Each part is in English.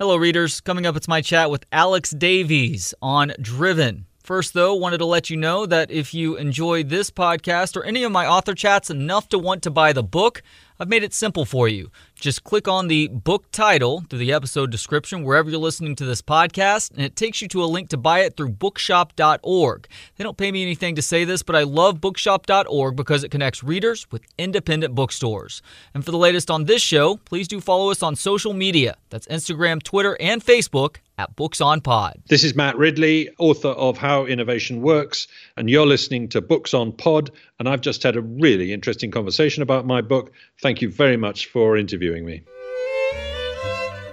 Hello, readers. Coming up, it's my chat with Alex Davies on Driven. First, though, wanted to let you know that if you enjoy this podcast or any of my author chats enough to want to buy the book, I've made it simple for you. Just click on the book title through the episode description wherever you're listening to this podcast, and it takes you to a link to buy it through bookshop.org. They don't pay me anything to say this, but I love bookshop.org because it connects readers with independent bookstores. And for the latest on this show, please do follow us on social media. That's Instagram, Twitter, and Facebook at Books on Pod. This is Matt Ridley, author of How Innovation Works, and you're listening to Books on Pod. And I've just had a really interesting conversation about my book. Thank you very much for interviewing me.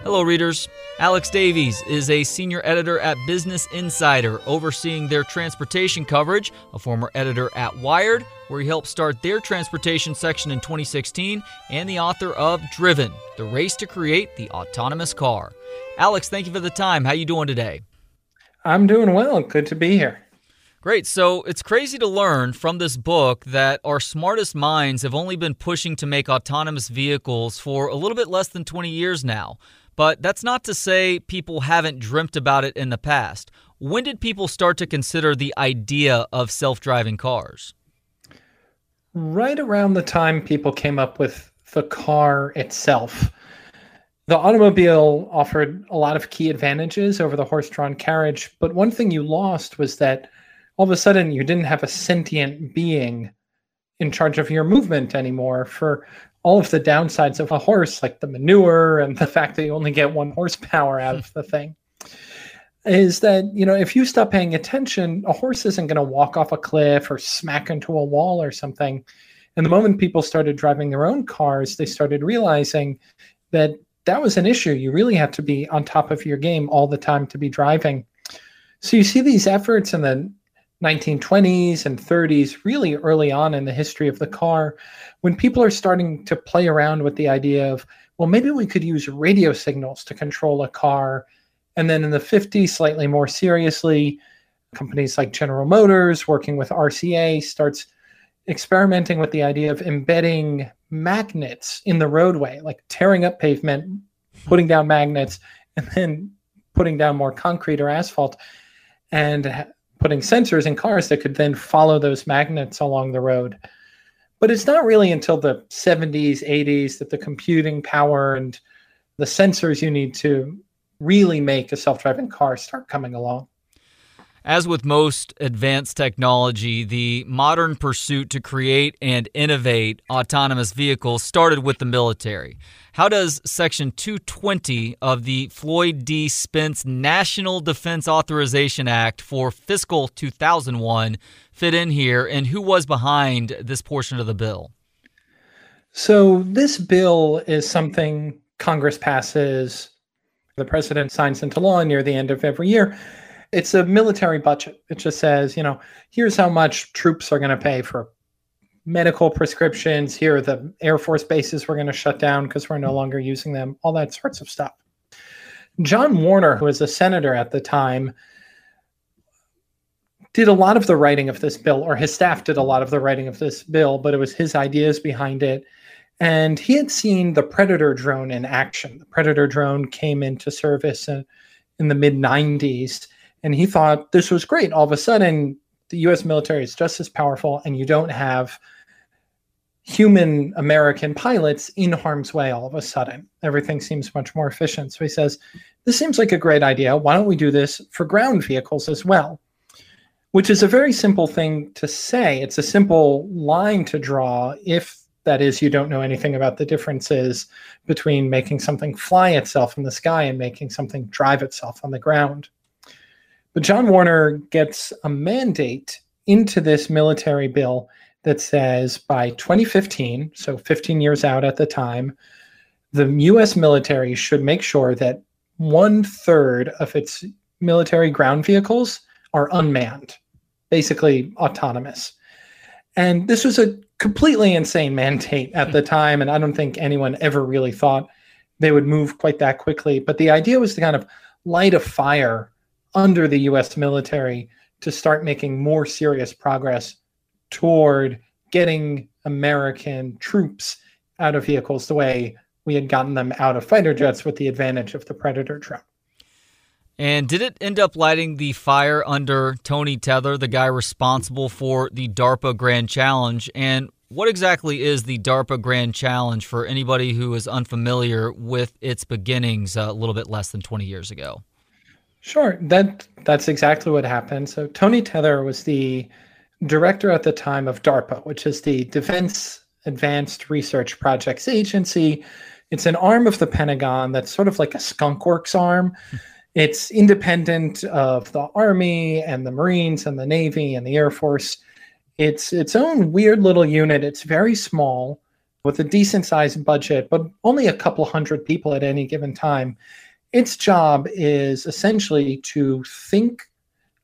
Hello, readers. Alex Davies is a senior editor at Business Insider, overseeing their transportation coverage, a former editor at Wired, where he helped start their transportation section in 2016, and the author of Driven, The Race to Create the Autonomous Car. Alex, thank you for the time. How are you doing today? I'm doing well. Good to be here. Great. So it's crazy to learn from this book that our smartest minds have only been pushing to make autonomous vehicles for a little bit less than 20 years now. But that's not to say people haven't dreamt about it in the past. When did people start to consider the idea of self driving cars? Right around the time people came up with the car itself. The automobile offered a lot of key advantages over the horse drawn carriage, but one thing you lost was that all of a sudden you didn't have a sentient being in charge of your movement anymore for all of the downsides of a horse, like the manure and the fact that you only get one horsepower out of the thing, is that, you know, if you stop paying attention, a horse isn't going to walk off a cliff or smack into a wall or something. And the moment people started driving their own cars, they started realizing that that was an issue. You really had to be on top of your game all the time to be driving. So you see these efforts in the 1920s and 30s, really early on in the history of the car, when people are starting to play around with the idea of, well, maybe we could use radio signals to control a car. And then in the 50s, slightly more seriously, companies like General Motors, working with RCA, starts experimenting with the idea of embedding magnets in the roadway, like tearing up pavement, putting down magnets, and then putting down more concrete or asphalt. And putting sensors in cars that could then follow those magnets along the road. But it's not really until the 70s, 80s that the computing power and the sensors you need to really make a self driving car start coming along. As with most advanced technology, the modern pursuit to create and innovate autonomous vehicles started with the military. How does Section 220 of the Floyd D. Spence National Defense Authorization Act for fiscal 2001 fit in here, and who was behind this portion of the bill? So, this bill is something Congress passes, the president signs into law near the end of every year it's a military budget. It just says, you know, here's how much troops are going to pay for medical prescriptions. Here are the Air Force bases we're going to shut down because we're no longer using them, all that sorts of stuff. John Warner, who was a senator at the time, did a lot of the writing of this bill, or his staff did a lot of the writing of this bill, but it was his ideas behind it. And he had seen the Predator drone in action. The Predator drone came into service in, in the mid 90s and he thought this was great. All of a sudden, the US military is just as powerful, and you don't have human American pilots in harm's way all of a sudden. Everything seems much more efficient. So he says, This seems like a great idea. Why don't we do this for ground vehicles as well? Which is a very simple thing to say. It's a simple line to draw if that is you don't know anything about the differences between making something fly itself in the sky and making something drive itself on the ground. But John Warner gets a mandate into this military bill that says by 2015, so 15 years out at the time, the US military should make sure that one third of its military ground vehicles are unmanned, basically autonomous. And this was a completely insane mandate at the time. And I don't think anyone ever really thought they would move quite that quickly. But the idea was to kind of light a fire under the US military to start making more serious progress toward getting American troops out of vehicles the way we had gotten them out of fighter jets with the advantage of the Predator drone. And did it end up lighting the fire under Tony Tether, the guy responsible for the DARPA Grand Challenge? And what exactly is the DARPA Grand Challenge for anybody who is unfamiliar with its beginnings uh, a little bit less than 20 years ago? Sure, that that's exactly what happened. So Tony Tether was the director at the time of DARPA, which is the Defense Advanced Research Projects Agency. It's an arm of the Pentagon that's sort of like a skunkworks arm. It's independent of the Army and the Marines and the Navy and the Air Force. It's its own weird little unit. It's very small with a decent sized budget, but only a couple hundred people at any given time. Its job is essentially to think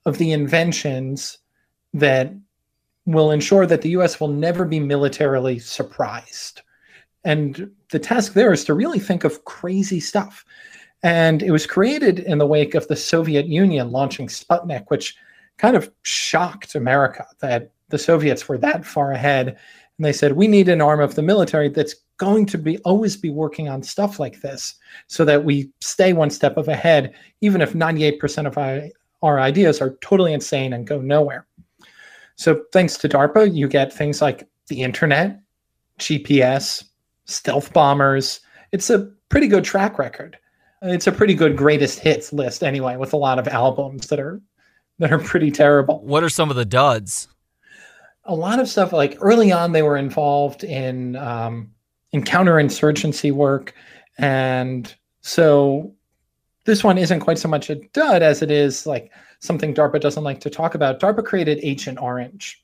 of the inventions that will ensure that the US will never be militarily surprised. And the task there is to really think of crazy stuff. And it was created in the wake of the Soviet Union launching Sputnik, which kind of shocked America that the Soviets were that far ahead. And they said, we need an arm of the military that's going to be always be working on stuff like this so that we stay one step of ahead, even if 98% of our, our ideas are totally insane and go nowhere. So thanks to DARPA, you get things like the internet, GPS, stealth bombers. It's a pretty good track record. It's a pretty good greatest hits list anyway, with a lot of albums that are that are pretty terrible. What are some of the duds? A lot of stuff like early on they were involved in um, in counterinsurgency work, and so this one isn't quite so much a dud as it is like something DARPA doesn't like to talk about. DARPA created Agent Orange.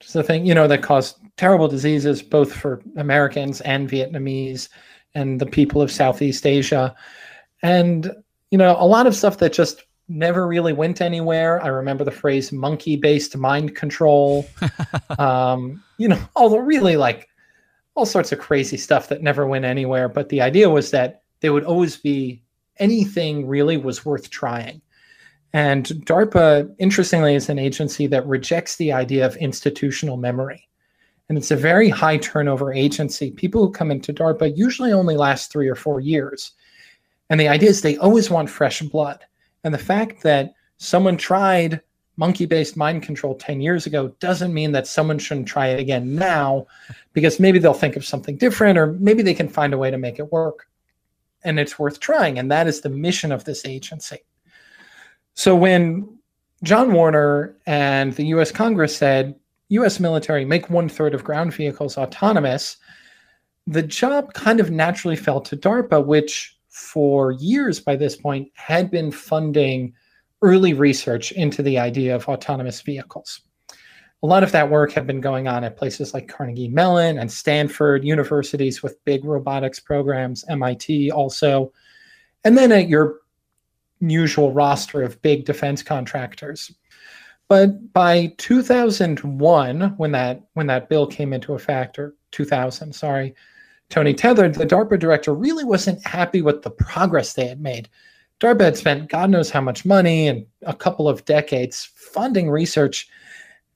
It's the thing, you know, that caused terrible diseases both for Americans and Vietnamese and the people of Southeast Asia and you know a lot of stuff that just never really went anywhere. I remember the phrase monkey based mind control. um, you know, all the really like all sorts of crazy stuff that never went anywhere. But the idea was that there would always be anything really was worth trying. And DARPA, interestingly, is an agency that rejects the idea of institutional memory. And it's a very high turnover agency. People who come into DARPA usually only last three or four years. And the idea is they always want fresh blood. And the fact that someone tried monkey based mind control 10 years ago doesn't mean that someone shouldn't try it again now because maybe they'll think of something different or maybe they can find a way to make it work. And it's worth trying. And that is the mission of this agency. So when John Warner and the US Congress said, US military, make one third of ground vehicles autonomous, the job kind of naturally fell to DARPA, which for years by this point had been funding early research into the idea of autonomous vehicles. A lot of that work had been going on at places like Carnegie Mellon and Stanford, universities with big robotics programs, MIT also, and then at your usual roster of big defense contractors. But by 2001, when that when that bill came into effect, or 2000, sorry, Tony Tether, the DARPA director, really wasn't happy with the progress they had made. DARPA spent God knows how much money and a couple of decades funding research,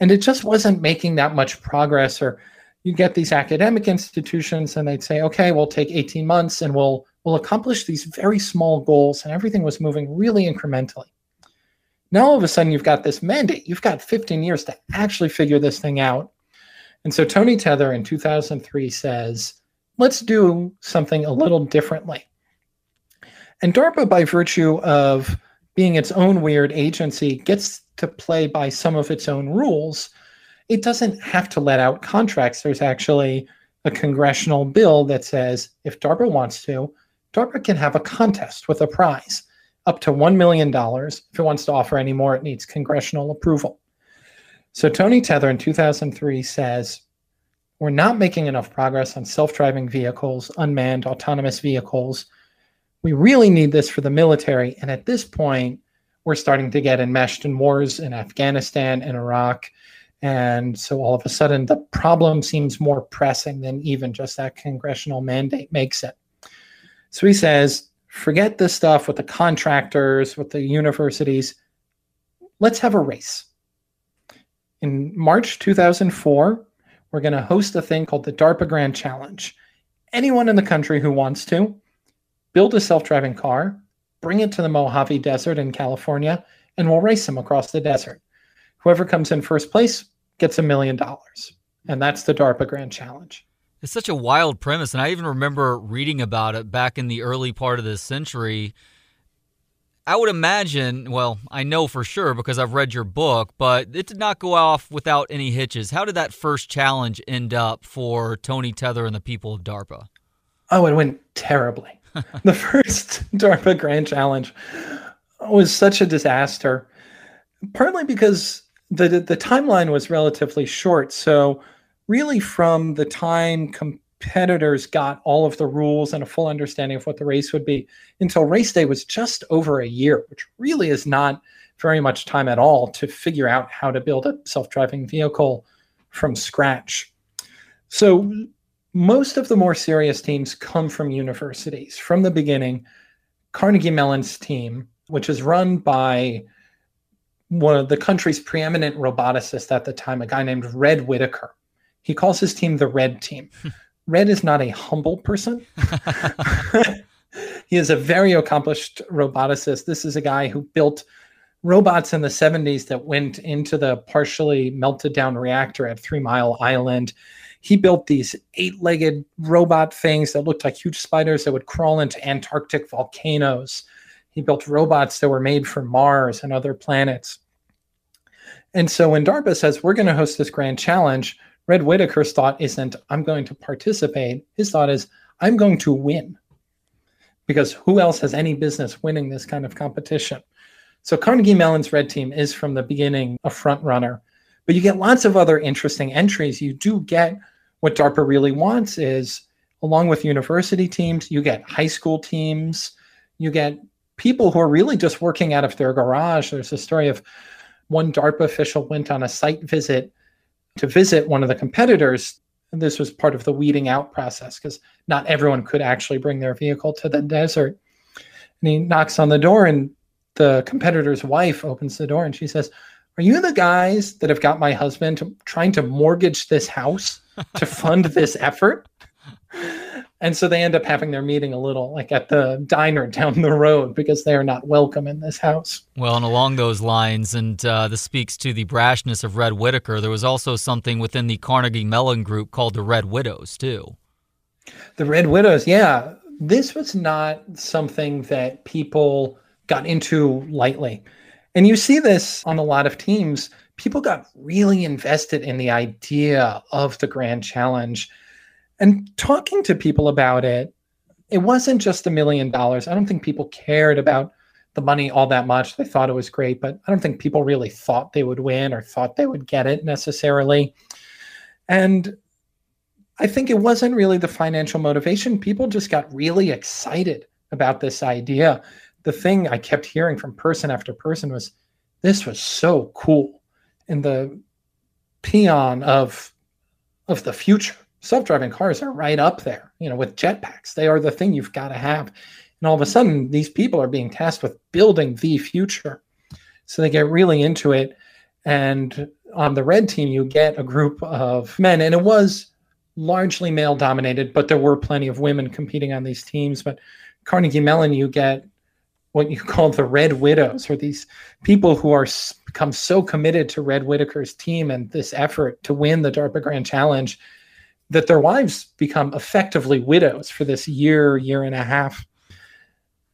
and it just wasn't making that much progress. Or you get these academic institutions and they'd say, okay, we'll take 18 months and we'll we'll accomplish these very small goals, and everything was moving really incrementally. Now all of a sudden you've got this mandate. You've got 15 years to actually figure this thing out. And so Tony Tether in 2003 says, let's do something a little differently. And DARPA, by virtue of being its own weird agency, gets to play by some of its own rules. It doesn't have to let out contracts. There's actually a congressional bill that says if DARPA wants to, DARPA can have a contest with a prize up to $1 million. If it wants to offer any more, it needs congressional approval. So Tony Tether in 2003 says we're not making enough progress on self driving vehicles, unmanned autonomous vehicles. We really need this for the military. And at this point, we're starting to get enmeshed in wars in Afghanistan and Iraq. And so all of a sudden, the problem seems more pressing than even just that congressional mandate makes it. So he says, forget this stuff with the contractors, with the universities. Let's have a race. In March 2004, we're going to host a thing called the DARPA Grand Challenge. anyone in the country who wants to build a self-driving car, bring it to the Mojave Desert in California, and we'll race them across the desert. Whoever comes in first place gets a million dollars. And that's the DARPA Grand Challenge. It's such a wild premise. And I even remember reading about it back in the early part of this century. I would imagine, well, I know for sure because I've read your book, but it did not go off without any hitches. How did that first challenge end up for Tony Tether and the people of DARPA? Oh, it went terribly. the first DARPA Grand Challenge was such a disaster, partly because the the timeline was relatively short. So really from the time competitors got all of the rules and a full understanding of what the race would be until race day was just over a year, which really is not very much time at all to figure out how to build a self-driving vehicle from scratch. So most of the more serious teams come from universities. From the beginning, Carnegie Mellon's team, which is run by one of the country's preeminent roboticists at the time, a guy named Red Whittaker. He calls his team the Red Team. Hmm. Red is not a humble person. he is a very accomplished roboticist. This is a guy who built robots in the 70s that went into the partially melted down reactor at Three Mile Island. He built these eight legged robot things that looked like huge spiders that would crawl into Antarctic volcanoes. He built robots that were made for Mars and other planets. And so when DARPA says we're going to host this grand challenge, Red Whittaker's thought isn't, I'm going to participate. His thought is, I'm going to win. Because who else has any business winning this kind of competition? So Carnegie Mellon's red team is from the beginning a front runner. But you get lots of other interesting entries. You do get what DARPA really wants is along with university teams, you get high school teams, you get people who are really just working out of their garage. There's a story of one DARPA official went on a site visit to visit one of the competitors. And this was part of the weeding out process because not everyone could actually bring their vehicle to the desert. And he knocks on the door, and the competitor's wife opens the door and she says, Are you the guys that have got my husband trying to mortgage this house to fund this effort? and so they end up having their meeting a little like at the diner down the road because they are not welcome in this house. Well, and along those lines, and uh, this speaks to the brashness of Red Whittaker, there was also something within the Carnegie Mellon group called the Red Widows, too. The Red Widows, yeah. This was not something that people got into lightly. And you see this on a lot of teams. People got really invested in the idea of the Grand Challenge and talking to people about it, it wasn't just a million dollars. I don't think people cared about the money all that much. They thought it was great, but I don't think people really thought they would win or thought they would get it necessarily. And I think it wasn't really the financial motivation. People just got really excited about this idea. The thing I kept hearing from person after person was this was so cool. And the peon of of the future self-driving cars are right up there, you know, with jetpacks. They are the thing you've got to have. And all of a sudden, these people are being tasked with building the future. So they get really into it. And on the red team, you get a group of men, and it was largely male dominated, but there were plenty of women competing on these teams. But Carnegie Mellon, you get what you call the Red Widows, or these people who are become so committed to Red Whittaker's team and this effort to win the DARPA Grand Challenge that their wives become effectively widows for this year, year and a half.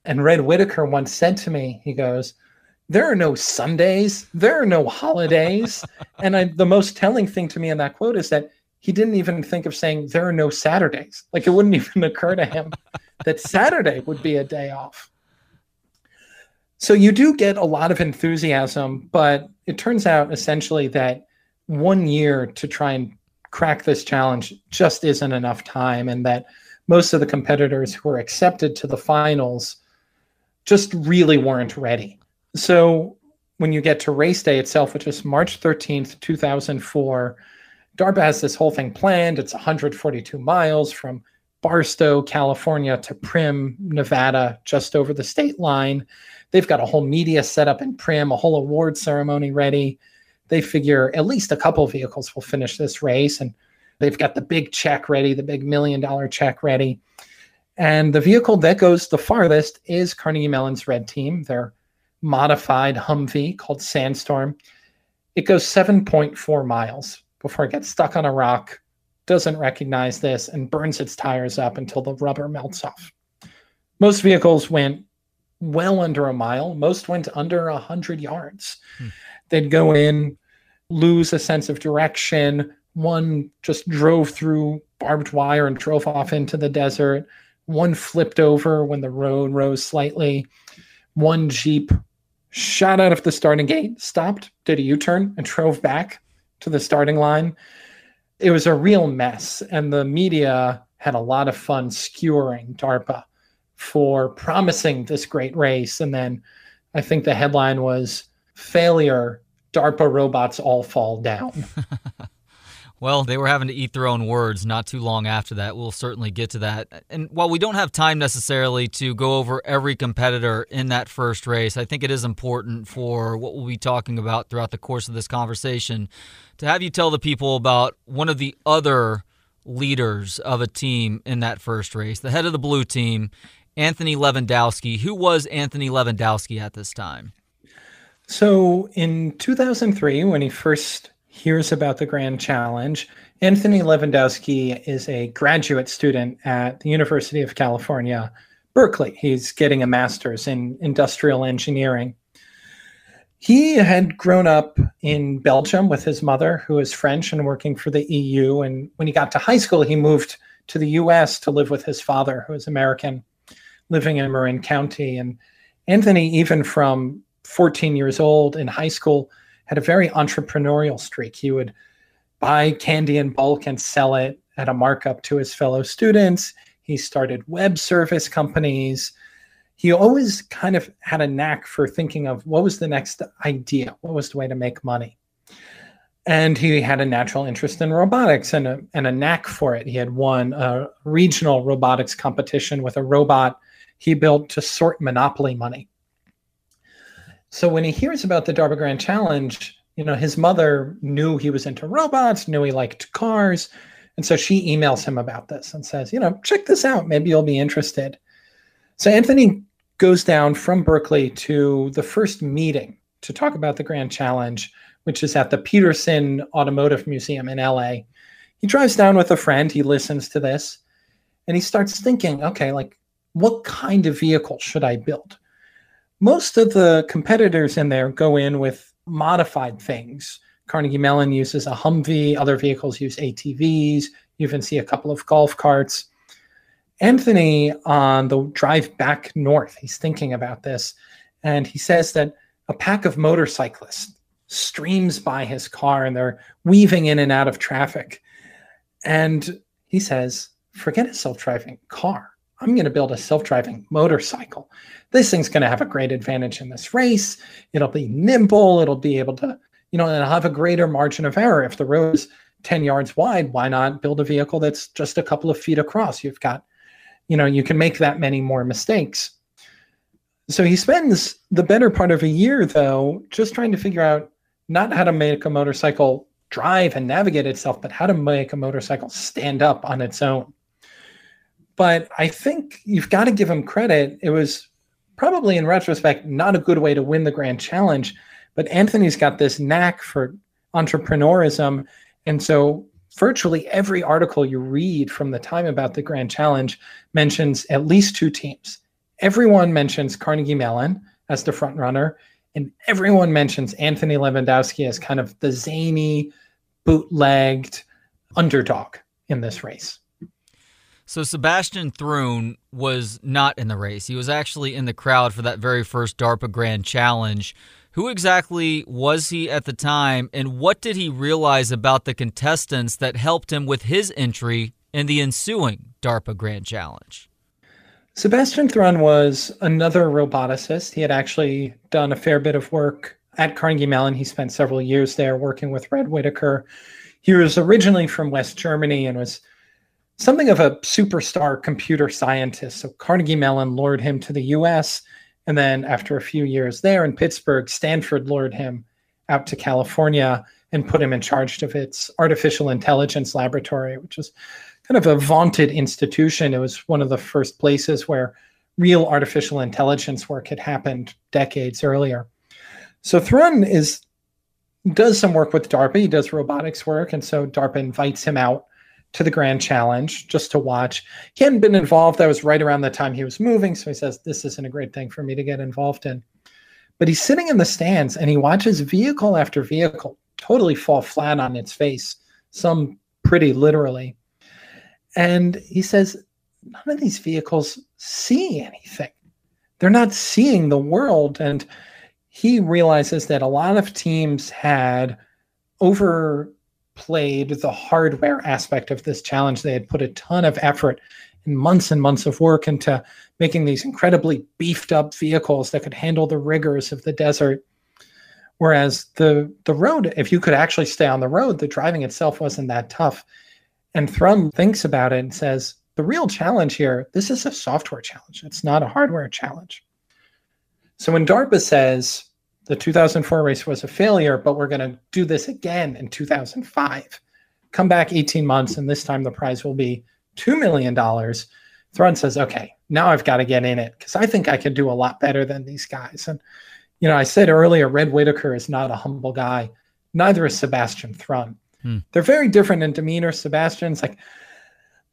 And Red Whittaker once said to me, he goes, There are no Sundays, there are no holidays. and I, the most telling thing to me in that quote is that he didn't even think of saying there are no Saturdays. Like it wouldn't even occur to him that Saturday would be a day off. So you do get a lot of enthusiasm, but it turns out essentially that one year to try and crack this challenge just isn't enough time, and that most of the competitors who were accepted to the finals just really weren't ready. So when you get to race day itself, which is March 13th, 2004, DARPA has this whole thing planned. It's 142 miles from Barstow, California to Primm, Nevada, just over the state line. They've got a whole media set up in Primm, a whole award ceremony ready they figure at least a couple vehicles will finish this race. And They've got the big check ready, the big million dollar check ready. And the vehicle that goes the farthest is Carnegie Mellon's red team, their modified Humvee called Sandstorm. It goes 7.4 miles before it gets stuck on a rock, doesn't recognize this, and burns its tires up until the rubber melts off. Most vehicles went well under a mile, most went under 100 yards. Hmm. They'd go in, lose a sense of direction. One just drove through barbed wire and drove off into the desert. One flipped over when the road rose slightly. One Jeep shot out of the starting gate, stopped, did a U turn, and drove back to the starting line. It was a real mess, and the media had a lot of fun skewering DARPA for promising this great race. And then I think the headline was failure DARPA robots all fall down. Well, they were having to eat their own words not too long after that. We'll certainly get to that. And while we don't have time necessarily to go over every competitor in that first race, I think it is important for what we'll be talking about throughout the course of this conversation to have you tell the people about one of the other leaders of a team in that first race, the head of the blue team, Anthony Levandowski. Who was Anthony Levandowski at this time? So in 2003, when he first hears about the Grand Challenge. Anthony Levandowski is a graduate student at the University of California, Berkeley. He's getting a master's in industrial engineering. He had grown up in Belgium with his mother, who is French and working for the EU. And when he got to high school, he moved to the US to live with his father, who is American, living in Marin County. And Anthony, even from 14 years old in high school, had a very entrepreneurial streak. He would buy candy in bulk and sell it at a markup to his fellow students. He started web service companies. He always kind of had a knack for thinking of what was the next idea, what was the way to make money. And he had a natural interest in robotics and a, and a knack for it. He had won a regional robotics competition with a robot he built to sort monopoly money. So when he hears about the DARPA Grand Challenge, you know, his mother knew he was into robots, knew he liked cars. And so she emails him about this and says, you know, check this out. Maybe you'll be interested. So Anthony goes down from Berkeley to the first meeting to talk about the Grand Challenge, which is at the Petersen Automotive Museum in LA. He drives down with a friend, he listens to this, and he starts thinking, okay, like, what kind of vehicle should I build? most of the competitors in there go in with modified things. Carnegie Mellon uses a Humvee, other vehicles use ATVs. You even see a couple of golf carts. Anthony, on the drive back north, he's thinking about this, and he says that a pack of motorcyclists streams by his car and they're weaving in and out of traffic. And he says, forget a self driving car. I'm going to build a self driving motorcycle. This thing's going to have a great advantage in this race. It'll be nimble. It'll be able to, you know, and have a greater margin of error. If the road is 10 yards wide, why not build a vehicle that's just a couple of feet across? You've got, you know, you can make that many more mistakes. So he spends the better part of a year, though, just trying to figure out not how to make a motorcycle drive and navigate itself, but how to make a motorcycle stand up on its own. But I think you've got to give him credit. It was probably in retrospect not a good way to win the grand challenge, but Anthony's got this knack for entrepreneurism. And so virtually every article you read from the time about the grand challenge mentions at least two teams. Everyone mentions Carnegie Mellon as the front runner, and everyone mentions Anthony Levandowski as kind of the zany, bootlegged underdog in this race. So Sebastian Thrun was not in the race. He was actually in the crowd for that very first DARPA Grand Challenge. Who exactly was he at the time, and what did he realize about the contestants that helped him with his entry in the ensuing DARPA Grand Challenge? Sebastian Thrun was another roboticist. He had actually done a fair bit of work at Carnegie Mellon. He spent several years there working with Red Whittaker. He was originally from West Germany and was something of a superstar computer scientist. So Carnegie Mellon lured him to the US. And then after a few years there in Pittsburgh, Stanford lured him out to California and put him in charge of its artificial intelligence laboratory, which is kind of a vaunted institution. It was one of the first places where real artificial intelligence work had happened decades earlier. So Thrun is does some work with DARPA. He does robotics work, and so DARPA invites him out to the Grand Challenge just to watch. He hadn't been involved. That was right around the time he was moving, so he says this isn't a great thing for me to get involved in. But he's sitting in the stands and he watches vehicle after vehicle totally fall flat on its face, some pretty literally. And he says, none of these vehicles see anything. They're not seeing the world. And he realizes that a lot of teams had overplayed the hardware aspect of this challenge. They had put a ton of effort and months and months of work into making these incredibly beefed up vehicles that could handle the rigors of the desert. Whereas the the road, if you could actually stay on the road, the driving itself wasn't that tough. And Thrun thinks about it and says, the real challenge here, this is a software challenge. It's not a hardware challenge. So when DARPA says the 2004 race was a failure, but we're going to do this again in 2005, come back 18 months, and this time the prize will be $2 million. Thrun says, okay, now I've got to get in it because I think I can do a lot better than these guys. And, you know, I said earlier, Red Whittaker is not a humble guy. Neither is Sebastian Thrun. Hmm. They're very different in demeanor. Sebastian's like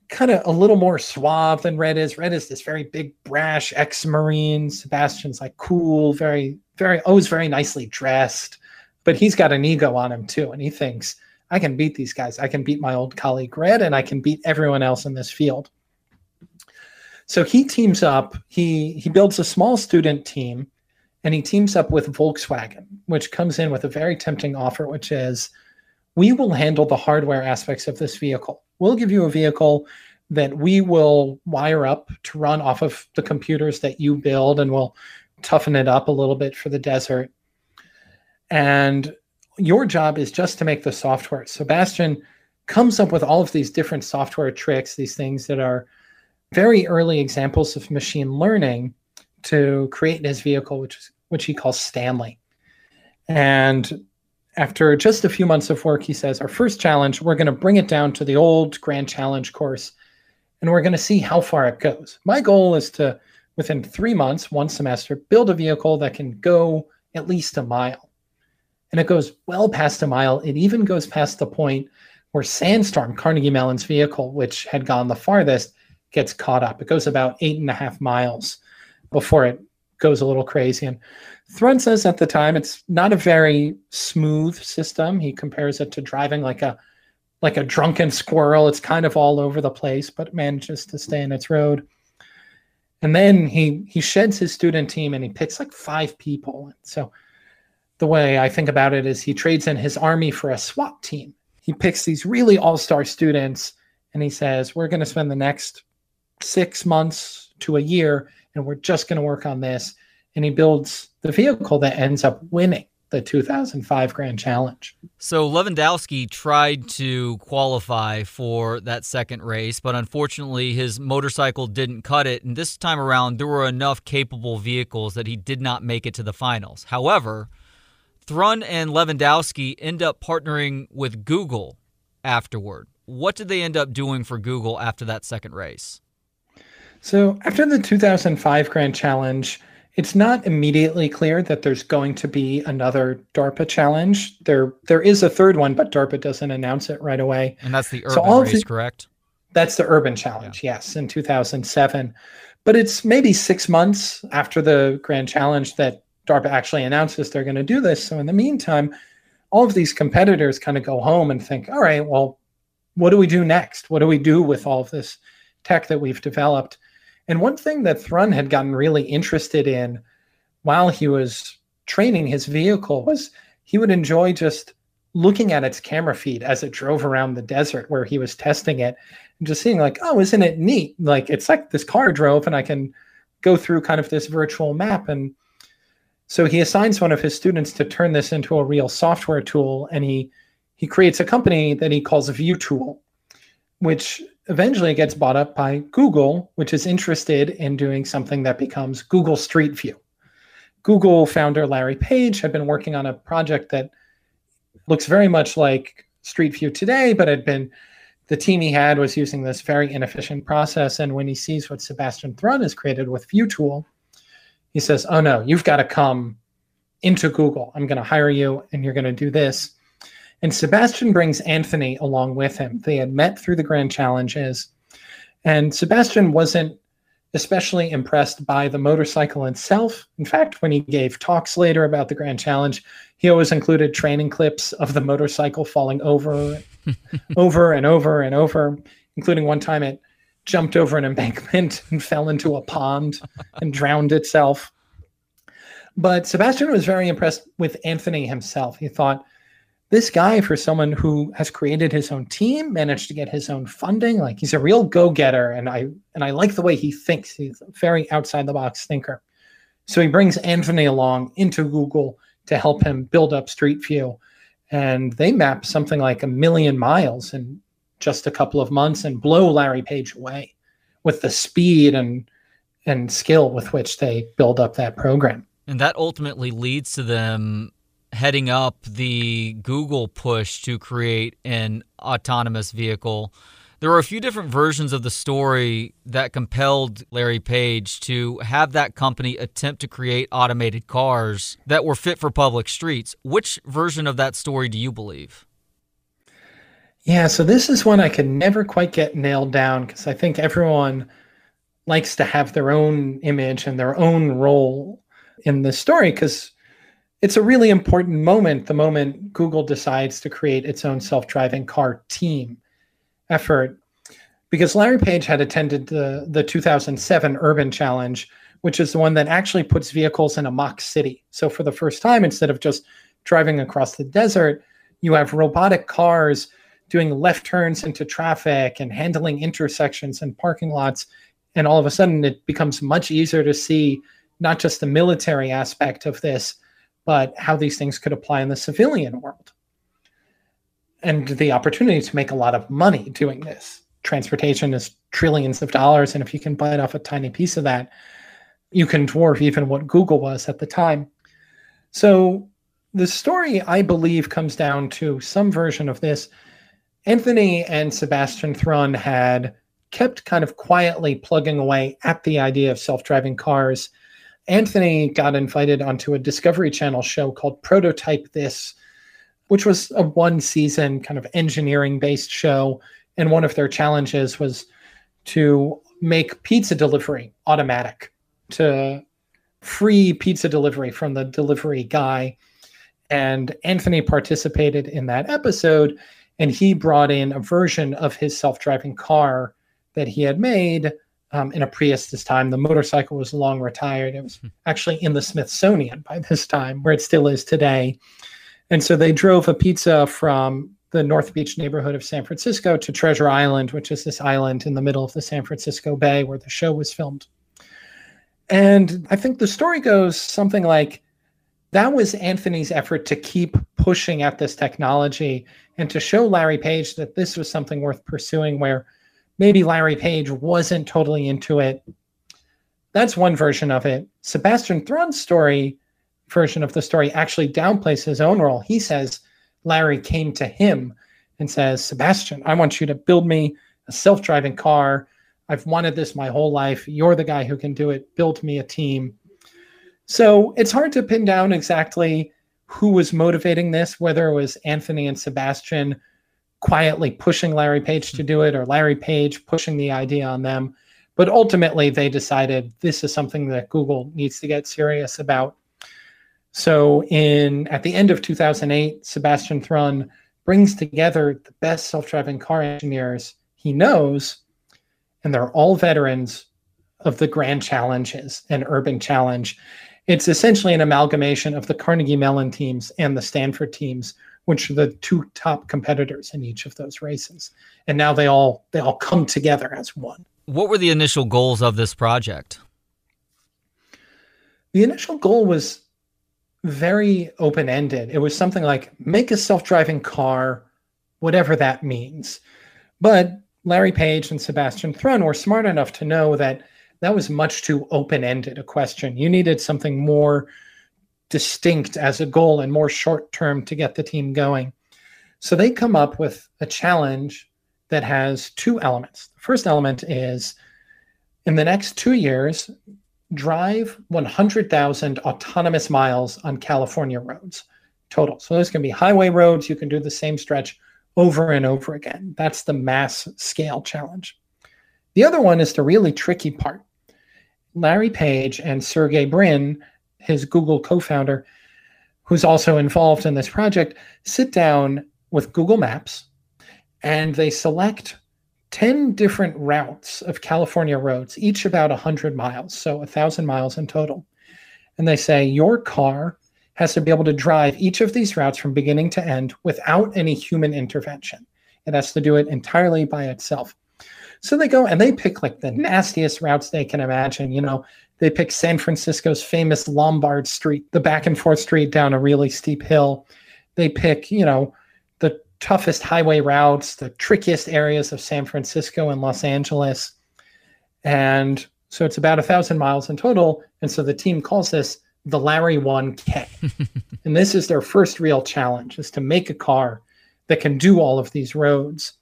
kind of a little more suave than Red is. Red is this very big, brash ex Marine. Sebastian's like cool, very, very, always very nicely dressed. But he's got an ego on him too. And he thinks, I can beat these guys. I can beat my old colleague Red and I can beat everyone else in this field. So he teams up, he he builds a small student team and he teams up with Volkswagen, which comes in with a very tempting offer, which is we will handle the hardware aspects of this vehicle. We'll give you a vehicle that we will wire up to run off of the computers that you build and we'll toughen it up a little bit for the desert. And your job is just to make the software. Sebastian comes up with all of these different software tricks, these things that are very early examples of machine learning to create his vehicle, which is which he calls Stanley. And after just a few months of work, he says, Our first challenge, we're going to bring it down to the old Grand Challenge course and we're going to see how far it goes. My goal is to, within three months, one semester, build a vehicle that can go at least a mile. And it goes well past a mile. It even goes past the point where Sandstorm, Carnegie Mellon's vehicle, which had gone the farthest, gets caught up. It goes about eight and a half miles before it goes a little crazy. And Thrun says at the time it's not a very smooth system. He compares it to driving like a like a drunken squirrel. It's kind of all over the place, but manages to stay in its road. And then he he sheds his student team and he picks like five people. So the way I think about it is he trades in his army for a SWAT team. He picks these really all-star students and he says, "We're going to spend the next 6 months to a year and we're just going to work on this." And he builds the vehicle that ends up winning the 2005 Grand Challenge. So Levandowski tried to qualify for that second race, but unfortunately his motorcycle didn't cut it. And this time around, there were enough capable vehicles that he did not make it to the finals. However, Thrun and Levandowski end up partnering with Google afterward. What did they end up doing for Google after that second race? So after the 2005 Grand Challenge, it's not immediately clear that there's going to be another DARPA challenge. There, there is a third one, but DARPA doesn't announce it right away. And that's the urban so race, the, correct? That's the urban challenge, yeah. yes, in 2007. But it's maybe six months after the grand challenge that DARPA actually announces they're going to do this. So in the meantime, all of these competitors kind of go home and think, all right, well, what do we do next? What do we do with all of this tech that we've developed? And one thing that Thrun had gotten really interested in while he was training his vehicle was he would enjoy just looking at its camera feed as it drove around the desert where he was testing it and just seeing like, oh, isn't it neat? Like it's like this car drove and I can go through kind of this virtual map. And so he assigns one of his students to turn this into a real software tool and he he creates a company that he calls VueTool, which eventually it gets bought up by Google, which is interested in doing something that becomes Google Street View. Google founder Larry Page had been working on a project that Looks very much like Street View today, but had been the team he had was using this very inefficient process. And when he sees what Sebastian Thrun has created with VueTool, he says, Oh no, you've got to come into Google. I'm going to hire you and you're going to do this. And Sebastian brings Anthony along with him. They had met through the grand challenges. And Sebastian wasn't especially impressed by the motorcycle itself. In fact, when he gave talks later about the Grand Challenge, he always included training clips of the motorcycle falling over, over and over and over, including one time it jumped over an embankment and fell into a pond and drowned itself. But Sebastian was very impressed with Anthony himself. He thought, this guy for someone who has created his own team managed to get his own funding. Like he's a real go-getter and i and i like the way he thinks. He's a very outside the box thinker. So he brings anthony along into google to help him build up street view and they map something like a million miles in just a couple of months and blow larry page away with the speed and and skill with which they build up that program. And that ultimately leads to them heading up the Google push to create an autonomous vehicle. There were a few different versions of the story that compelled Larry Page to have that company attempt to create automated cars that were fit for public streets. Which version of that story do you believe? Yeah, so this is one I could never quite get nailed down because I think everyone likes to have their own image and their own role in the story because it's a really important moment the moment Google decides to create its own self driving car team effort. Because Larry Page had attended the, the 2007 Urban Challenge, which is the one that actually puts vehicles in a mock city. So, for the first time, instead of just driving across the desert, you have robotic cars doing left turns into traffic and handling intersections and parking lots. And all of a sudden, it becomes much easier to see not just the military aspect of this, but how these things could apply in the civilian world. And the opportunity to make a lot of money doing this. Transportation is trillions of dollars. And if you can bite off a tiny piece of that, you can dwarf even what Google was at the time. So the story, I believe, comes down to some version of this. Anthony and Sebastian Thrun had kept kind of quietly plugging away at the idea of self driving cars Anthony got invited onto a Discovery Channel show called Prototype This, which was a one season kind of engineering based show. And one of their challenges was to make pizza delivery automatic, to free pizza delivery from the delivery guy. And Anthony participated in that episode, and he brought in a version of his self driving car that he had made um, in a Prius this time. The motorcycle was long retired. It was hmm. actually in the Smithsonian by this time, where it still is today. And so they drove a pizza from the North Beach neighborhood of San Francisco to Treasure Island, which is this island in the middle of the San Francisco Bay where the show was filmed. And I think the story goes something like that was Anthony's effort to keep pushing at this technology and to show Larry Page that this was something worth pursuing where maybe Larry Page wasn't totally into it. That's one version of it. Sebastian Thrun's story version of the story actually downplays his own role. He says Larry came to him and says, Sebastian, I want you to build me a self driving car. I've wanted this my whole life. You're the guy who can do it. Build me a team. So it's hard to pin down exactly who was motivating this, whether it was Anthony and Sebastian quietly pushing Larry Page to do it or Larry Page pushing the idea on them. But ultimately, they decided this is something that Google needs to get serious about. So, in at the end of 2008, Sebastian Thrun brings together the best self-driving car engineers he knows, and they're all veterans of the Grand Challenges and Urban Challenge. It's essentially an amalgamation of the Carnegie Mellon teams and the Stanford teams which are the two top competitors in each of those races. And now they all they all come together as one. What were the initial goals of this project? The initial goal was very open-ended. It was something like make a self-driving car, whatever that means. But Larry Page and Sebastian Thrun were smart enough to know that that was much too open-ended a question. You needed something more distinct as a goal and more short term to get the team going. So they come up with a challenge that has two elements. The first element is in the next two years, drive 100,000 autonomous miles on California roads total. So those can be highway roads. You can do the same stretch over and over again. That's the mass scale challenge. The other one is the really tricky part. Larry Page and Sergey Brin, his Google co founder, who's also involved in this project, sit down with Google Maps and they select 10 different routes of California roads, each about 100 miles, so 1,000 miles in total. And they say, Your car has to be able to drive each of these routes from beginning to end without any human intervention. It has to do it entirely by itself. So they go and they pick like the nastiest routes they can imagine. You know, they pick San Francisco's famous Lombard Street, the back and forth street down a really steep hill. They pick, you know, the toughest highway routes, the trickiest areas of San Francisco and Los Angeles. And so it's about a thousand miles in total. And so the team calls this the Larry 1K. and this is their first real challenge is to make a car that can do all of these roads.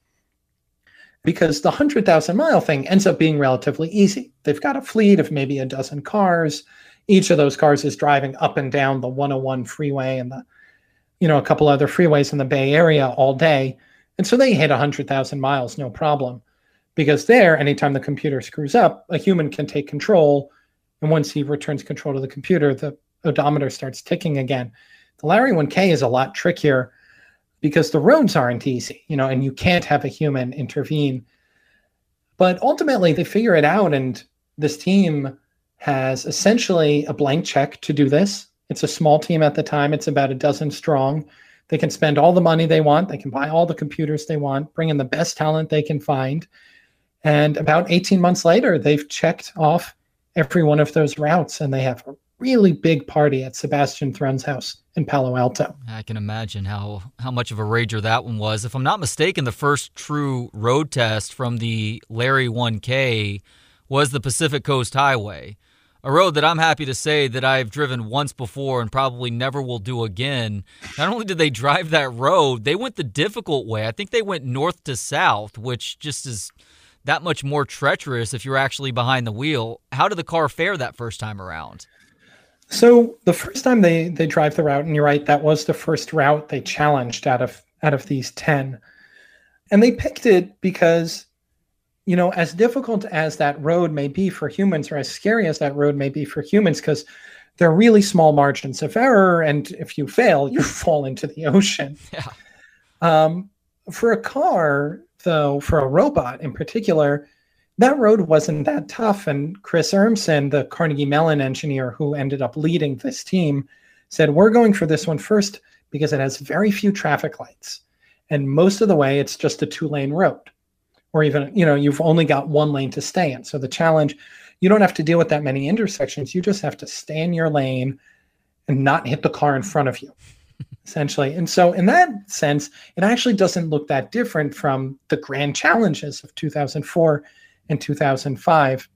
Because the 100,000 mile thing ends up being relatively easy. They've got a fleet of maybe a dozen cars. Each of those cars is driving up and down the 101 freeway and the you know a couple other freeways in the Bay Area all day. And so they hit 100,000 miles no problem. Because there anytime the computer screws up, a human can take control and once he returns control to the computer, the odometer starts ticking again. The Larry 1K is a lot trickier because the roads aren't easy, you know, and you can't have a human intervene. But ultimately, they figure it out, and this team has essentially a blank check to do this. It's a small team at the time, it's about a dozen strong. They can spend all the money they want, they can buy all the computers they want, bring in the best talent they can find. And about 18 months later, they've checked off every one of those routes, and they have a really big party at Sebastian Thrun's house in Palo Alto. I can imagine how how much of a rager that one was. If I'm not mistaken, the first true road test from the Larry 1K was the Pacific Coast Highway, a road that I'm happy to say that I've driven once before and probably never will do again. Not only did they drive that road, they went the difficult way. I think they went north to south, which just is that much more treacherous if you're actually behind the wheel. How did the car fare that first time around? So the first time they they drive the route, and you're right, that was the first route they challenged out of out of these ten, and they picked it because, you know, as difficult as that road may be for humans, or as scary as that road may be for humans, because there are really small margins of error, and if you fail, you fall into the ocean. Yeah. Um, for a car, though, for a robot in particular, that road wasn't that tough. And Chris Urmson, the Carnegie Mellon engineer who ended up leading this team, said, We're going for this one first because it has very few traffic lights. And most of the way, it's just a two lane road, or even, you know, you've only got one lane to stay in. So the challenge, you don't have to deal with that many intersections. You just have to stay in your lane and not hit the car in front of you essentially. And so, in that sense, it actually doesn't look that different from the grand challenges of 2004 and 2005.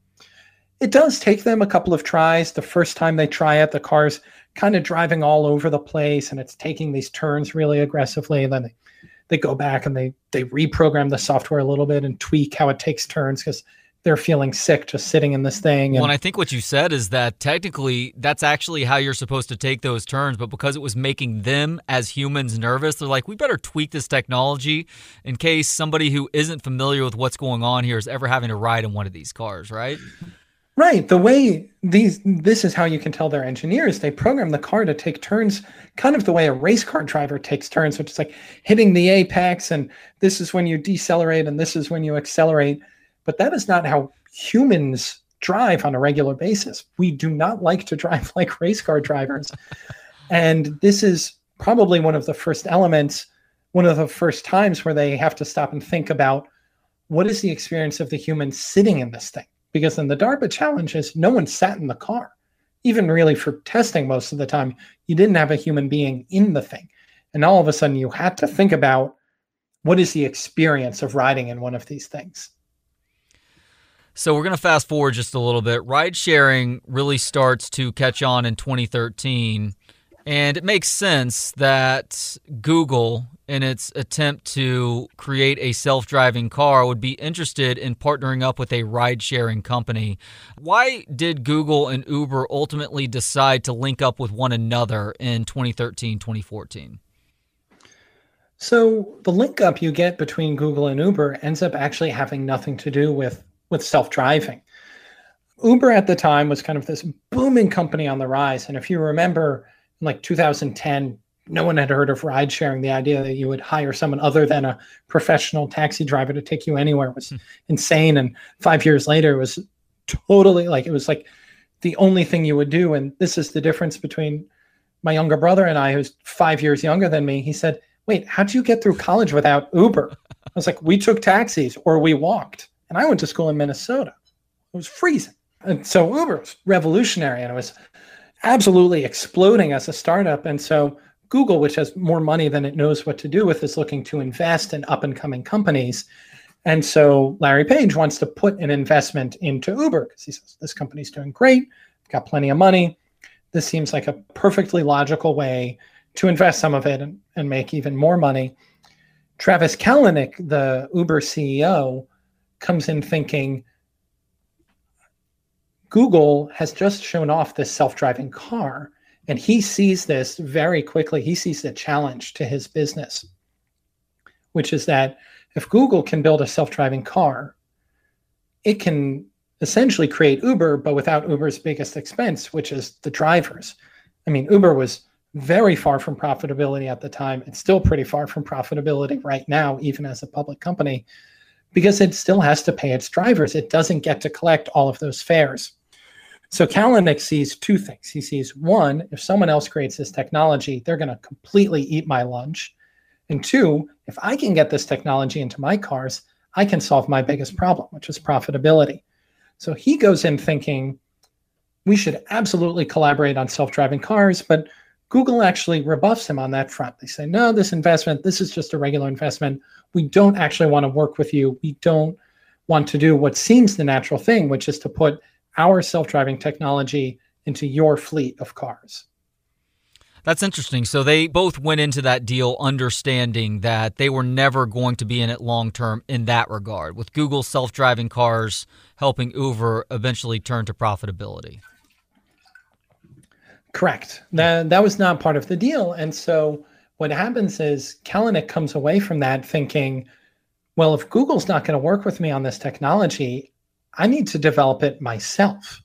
It does take them a couple of tries. The first time they try it, the car's kind of driving all over the place and it's taking these turns really aggressively. And then they, they go back and they they reprogram the software a little bit and tweak how it takes turns because they're feeling sick just sitting in this thing. And, well, and I think what you said is that technically that's actually how you're supposed to take those turns, but because it was making them as humans nervous, they're like, we better tweak this technology in case somebody who isn't familiar with what's going on here is ever having to ride in one of these cars, right? Right. The way these this is how you can tell they're engineers. They program the car to take turns kind of the way a race car driver takes turns, which is like hitting the apex and this is when you decelerate and this is when you accelerate but that is not how humans drive on a regular basis. We do not like to drive like race car drivers. and this is probably one of the first elements, one of the first times where they have to stop and think about what is the experience of the human sitting in this thing? Because in the DARPA challenges, no one sat in the car. Even really for testing most of the time, you didn't have a human being in the thing. And all of a sudden, you had to think about what is the experience of riding in one of these things. So we're going to fast forward just a little bit. Ride sharing really starts to catch on in 2013. And it makes sense that Google, in its attempt to create a self driving car, would be interested in partnering up with a ride sharing company. Why did Google and Uber ultimately decide to link up with one another in 2013, 2014? So the link up you get between Google and Uber ends up actually having nothing to do with, with self driving. Uber at the time was kind of this booming company on the rise. And if you remember, in like 2010, no one had heard of ride sharing. The idea that you would hire someone other than a professional taxi driver to take you anywhere was hmm. insane. And five years later, it was totally like it was like the only thing you would do. And this is the difference between my younger brother and I, who's five years younger than me. He said, Wait, how'd you get through college without Uber? I was like, We took taxis or we walked. And I went to school in Minnesota. It was freezing. And so Uber was revolutionary and it was absolutely exploding as a startup. And so Google, which has more money than it knows what to do with, is looking to invest in up and coming companies. And so Larry Page wants to put an investment into Uber because he says this company's doing great, got plenty of money. This seems like a perfectly logical way to invest some of it and, and make even more money. Travis Kalanick, the Uber CEO, comes in thinking, Google has just shown off this self driving car, and he sees this very quickly. He sees the challenge to his business, which is that if Google can build a self driving car, it can essentially create Uber, but without Uber's biggest expense, which is the drivers. I mean, Uber was very far from profitability at the time. It's still pretty far from profitability right now, even as a public company, because it still has to pay its drivers. It doesn't get to collect all of those fares. So Kalanick sees two things. He sees one, if someone else creates this technology, they're going to completely eat my lunch. And two, if I can get this technology into my cars, I can solve my biggest problem, which is profitability. So he goes in thinking we should absolutely collaborate on self driving cars, but Google actually rebuffs him on that front. They say, no, this investment, this is just a regular investment. We don't actually want to work with you. We don't want to do what seems the natural thing, which is to put our self driving technology into your fleet of cars. That's interesting. So they both went into that deal understanding that they were never going to be in it long term in that regard, with Google self driving cars helping Uber eventually turn to profitability. Correct. That, that was not part of the deal. And so what happens is Kalanick comes away from that thinking, well, if Google's not going to work with me on this technology, I need to develop it myself.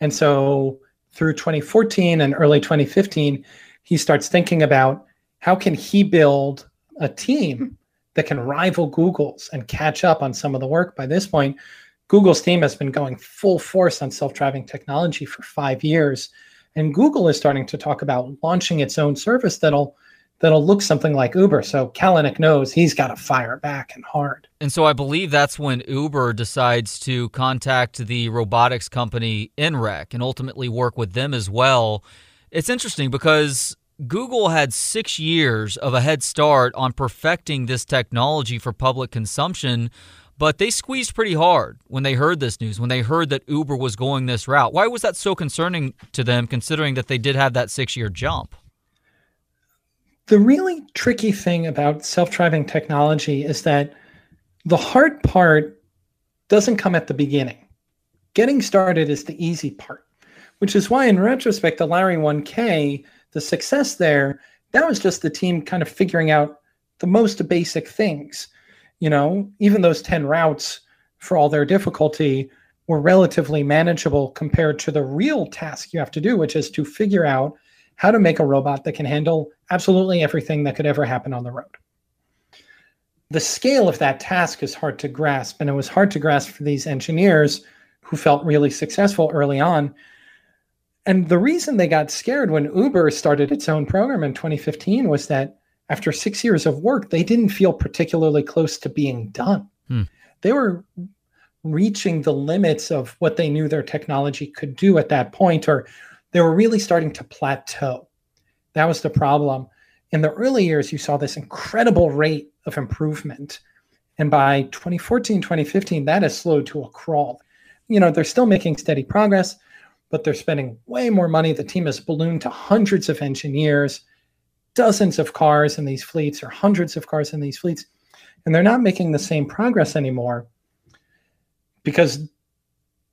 And so through 2014 and early 2015, he starts thinking about how can he build a team that can rival Google's and catch up on some of the work. By this point, Google's team has been going full force on self-driving technology for 5 years, and Google is starting to talk about launching its own service that'll that'll look something like Uber. So Kalanick knows he's got to fire back and hard. And so I believe that's when Uber decides to contact the robotics company NREC and ultimately work with them as well. It's interesting because Google had six years of a head start on perfecting this technology for public consumption, but they squeezed pretty hard when they heard this news, when they heard that Uber was going this route. Why was that so concerning to them, considering that they did have that six year jump? The really tricky thing about self driving technology is that the hard part doesn't come at the beginning. Getting started is the easy part, which is why, in retrospect, the Larry 1K, the success there, that was just the team kind of figuring out the most basic things. You know, even those 10 routes, for all their difficulty, were relatively manageable compared to the real task you have to do, which is to figure out how to make a robot that can handle absolutely everything that could ever happen on the road. The scale of that task is hard to grasp, and it was hard to grasp for these engineers who felt really successful early on. And the reason they got scared when Uber started its own program in 2015 was that after six years of work, they didn't feel particularly close to being done. Hmm. They were reaching the limits of what they knew their technology could do at that point, or they were really starting to plateau. That was the problem. In the early years, you saw this incredible rate of improvement. And by 2014, 2015, that has slowed to a crawl. You know, they're still making steady progress, but they're spending way more money. The team has ballooned to hundreds of engineers, dozens of cars in these fleets, or hundreds of cars in these fleets. And they're not making the same progress anymore because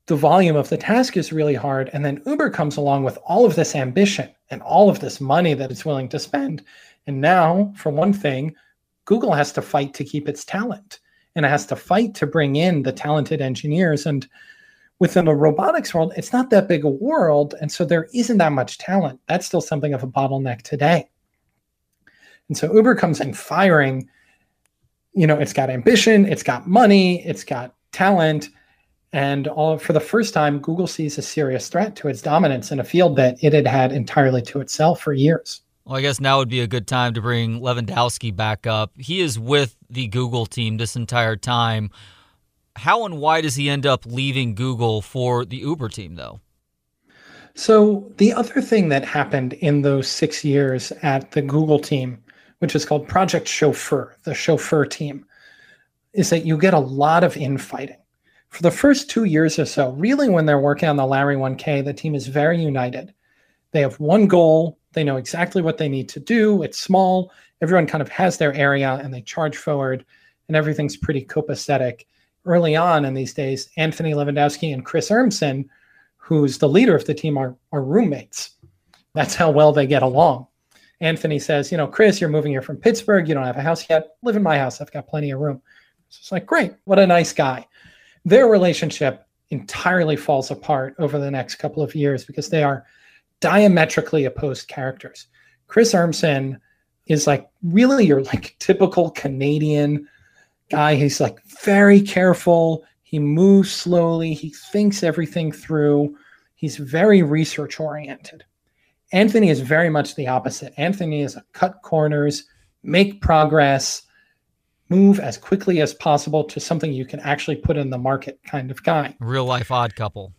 the volume of the task is really hard. And then Uber comes along with all of this ambition and all of this money that it's willing to spend. And now, for one thing, Google has to fight to keep its talent and it has to fight to bring in the talented engineers. And within the robotics world, it's not that big a world. And so there isn't that much talent. That's still something of a bottleneck today. And so Uber comes in firing, you know, it's got ambition, it's got money, it's got talent. And all for the first time, Google sees a serious threat to its dominance in a field that it had had entirely to itself for years. Well, I guess now would be a good time to bring Levandowski back up. He is with the Google team this entire time. How and why does he end up leaving Google for the Uber team, though? So, the other thing that happened in those six years at the Google team, which is called Project Chauffeur, the chauffeur team, is that you get a lot of infighting. For the first two years or so, really when they're working on the Larry 1K, the team is very united. They have one goal, they know exactly what they need to do. It's small, everyone kind of has their area and they charge forward, and everything's pretty copacetic early on in these days, Anthony Levandowski and Chris Urmson, who's the leader of the team, are, are roommates. That's how well they get along. Anthony says, You know, Chris, you're moving here from Pittsburgh. You don't have a house yet. Live in my house. I've got plenty of room. So it's like, Great. What a nice guy. Their relationship entirely falls apart over the next couple of years because they are diametrically opposed characters. Chris Urmson is like really your like typical Canadian guy. He's like very careful. He moves slowly. He thinks everything through. He's very research oriented. Anthony is very much the opposite. Anthony is a cut corners, make progress, move as quickly as possible to something you can actually put in the market kind of guy. Real life odd couple.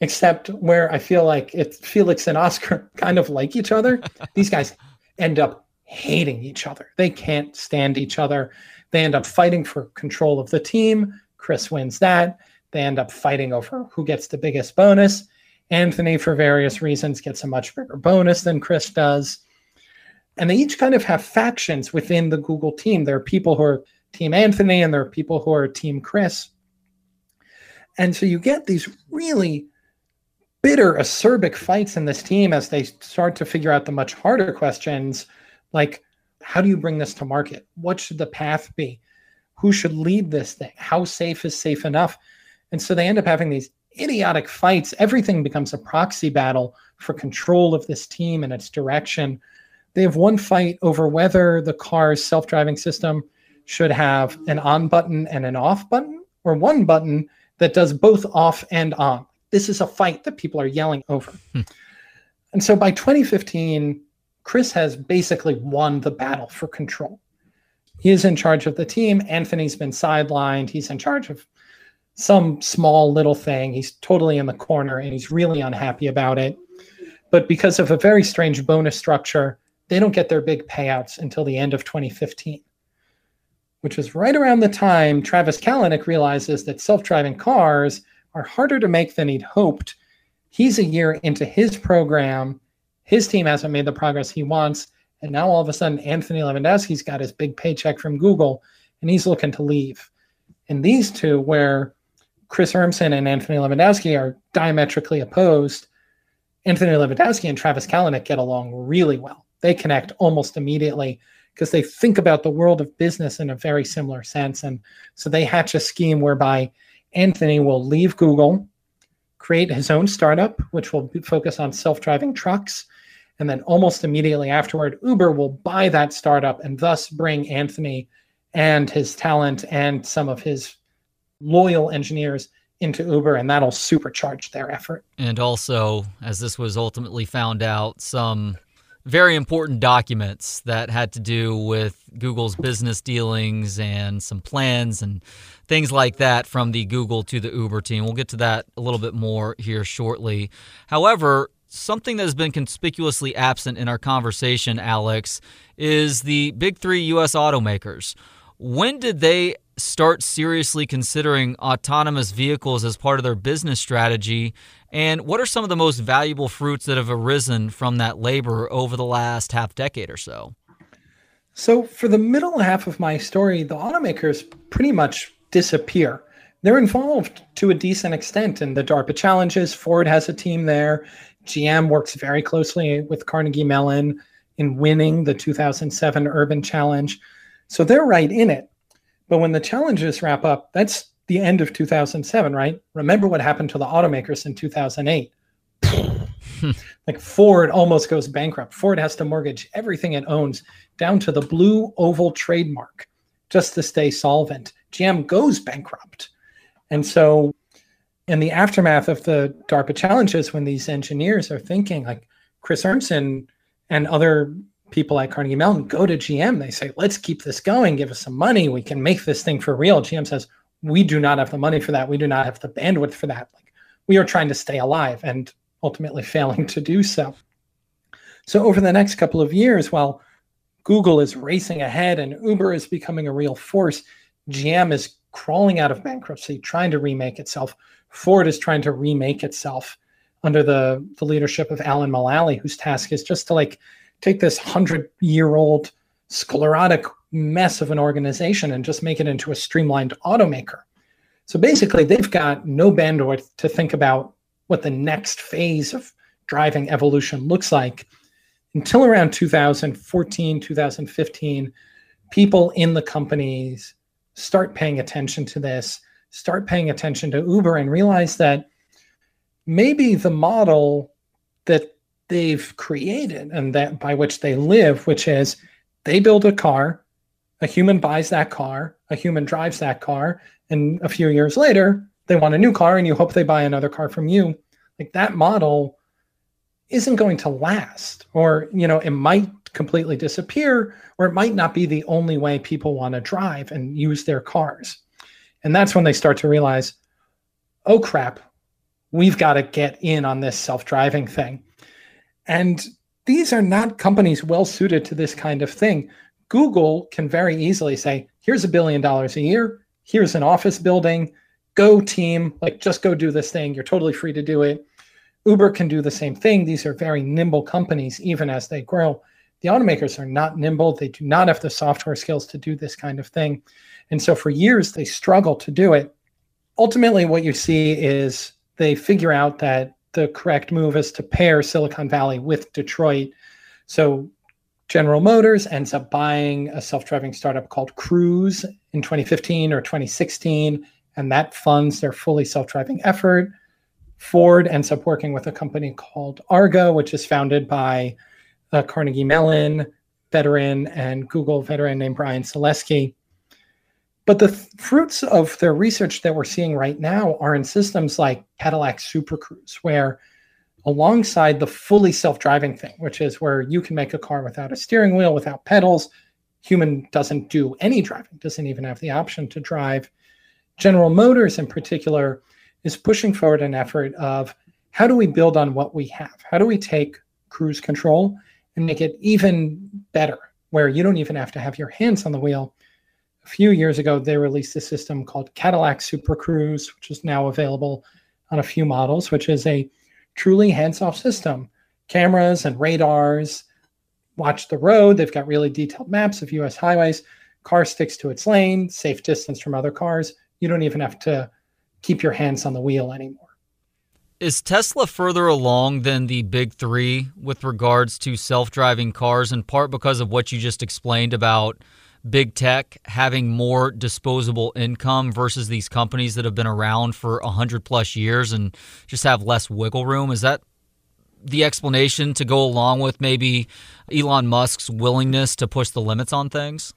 Except where I feel like it's Felix and Oscar kind of like each other. These guys end up hating each other. They can't stand each other. They end up fighting for control of the team. Chris wins that. They end up fighting over who gets the biggest bonus. Anthony, for various reasons, gets a much bigger bonus than Chris does. And they each kind of have factions within the Google team. There are people who are Team Anthony and there are people who are Team Chris. And so you get these really bitter, acerbic fights in this team as they start to figure out the much harder questions like how do you bring this to market? What should the path be? Who should lead this thing? How safe is safe enough? And so they end up having these idiotic fights. Everything becomes a proxy battle for control of this team and its direction. They have one fight over whether the car's self driving system should have an on button and an off button, or one button that does both off and on. This is a fight that people are yelling over. Hmm. And so by 2015, Chris has basically won the battle for control. He is in charge of the team. Anthony's been sidelined. He's in charge of some small little thing. He's totally in the corner and he's really unhappy about it. But because of a very strange bonus structure, they don't get their big payouts until the end of 2015, which was right around the time Travis Kalanick realizes that self driving cars are harder to make than he'd hoped. He's a year into his program his team hasn't made the progress he wants. And now all of a sudden, Anthony Levandowski's got his big paycheck from Google and he's looking to leave. And these two, where Chris Urmson and Anthony Levandowski are diametrically opposed, Anthony Levandowski and Travis Kalanick get along really well. They connect almost immediately because they think about the world of business in a very similar sense. And so they hatch a scheme whereby Anthony will leave Google, create his own startup, which will focus on self driving trucks and then almost immediately afterward, Uber will buy that startup and thus bring Anthony and his talent and some of his loyal engineers into Uber, and that'll supercharge their effort. And also, as this was ultimately found out, some very important documents that had to do with Google's business dealings and some plans and things like that from the Google to the Uber team. We'll get to that a little bit more here shortly. However, something that has been conspicuously absent in our conversation, Alex, is the big three U.S. automakers. When did they start seriously considering autonomous vehicles as part of their business strategy? And what are some of the most valuable fruits that have arisen from that labor over the last half decade or so? So, for the middle half of my story, the automakers pretty much disappear. They're involved to a decent extent in the DARPA challenges. Ford has a team there. GM works very closely with Carnegie Mellon in winning the 2007 Urban Challenge. So they're right in it. But when the challenges wrap up, that's the end of 2007, right? Remember what happened to the automakers in 2008. like Ford almost goes bankrupt. Ford has to mortgage everything it owns down to the blue oval trademark just to stay solvent. GM goes bankrupt. And so, in the aftermath of the DARPA challenges, when these engineers are thinking, like Chris Urmson and other people like Carnegie Mellon go to GM. They say, let's keep this going. Give us some money. We can make this thing for real. GM says, we do not have the money for that. We do not have the bandwidth for that. Like we are trying to stay alive and ultimately failing to do so. So over the next couple of years, while Google is racing ahead and Uber is becoming a real force, GM is crawling out of bankruptcy, trying to remake itself. Ford is trying to remake itself under the, the leadership of Alan Mulally, whose task is just to like take this hundred year old sclerotic mess of an organization and just make it into a streamlined automaker. So basically, they've got no bandwidth to think about what the next phase of driving evolution looks like until around 2014, 2015. People in the companies start paying attention to this, start paying attention to Uber, and realize that maybe the model that they've created and that by which they live, which is they build a car, a human buys that car, a human drives that car, and a few years later, they want a new car and you hope they buy another car from you. Like that model isn't going to last or you know it might completely disappear or it might not be the only way people want to drive and use their cars. And that's when they start to realize, "Oh crap, we've got to get in on this self-driving thing." And these are not companies well suited to this kind of thing. Google can very easily say, here's a billion dollars a year, here's an office building, go team, like just go do this thing. You're totally free to do it. Uber can do the same thing. These are very nimble companies, even as they grow. The automakers are not nimble. They do not have the software skills to do this kind of thing. And so for years, they struggle to do it. Ultimately, what you see is they figure out that the correct move is to pair Silicon Valley with Detroit. So General Motors ends up buying a self-driving startup called Cruise in 2015 or 2016, and that funds their fully self-driving effort. Ford ends up working with a company called Argo, which is founded by a Carnegie Mellon veteran and Google veteran named Bryan Salesky. But the th- fruits of their research that we're seeing right now are in systems like Cadillac Super Cruise, where alongside the fully self-driving thing, which is where you can make a car without a steering wheel, without pedals, human doesn't do any driving, doesn't even have the option to drive. General Motors in particular is pushing forward an effort of how do we build on what we have? How do we take cruise control and make it even better, where you don't even have to have your hands on the wheel, a few years ago, they released a system called Cadillac Super Cruise, which is now available on a few models, which is a truly hands off system. Cameras and radars watch the road. They've got really detailed maps of US highways. Car sticks to its lane, safe distance from other cars. You don't even have to keep your hands on the wheel anymore. Is Tesla further along than the big three with regards to self driving cars, in part because of what you just explained about big tech having more disposable income versus these companies that have been around for 100 plus years and just have less wiggle room? Is that the explanation to go along with maybe Elon Musk's willingness to push the limits on things?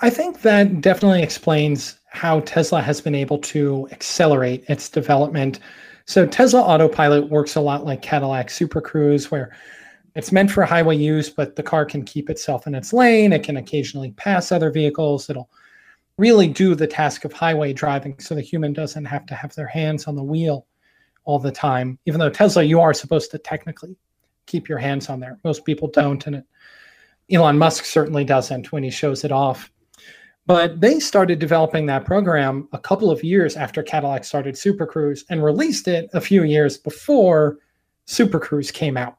I think that definitely explains how Tesla has been able to accelerate its development. So Tesla Autopilot works a lot like Cadillac Super Cruise, where it's meant for highway use, but the car can keep itself in its lane. It can occasionally pass other vehicles. It'll really do the task of highway driving so the human doesn't have to have their hands on the wheel all the time. Even though Tesla, you are supposed to technically keep your hands on there. Most people don't, and it, Elon Musk certainly doesn't when he shows it off. But they started developing that program a couple of years after Cadillac started Super Cruise and released it a few years before Super Cruise came out.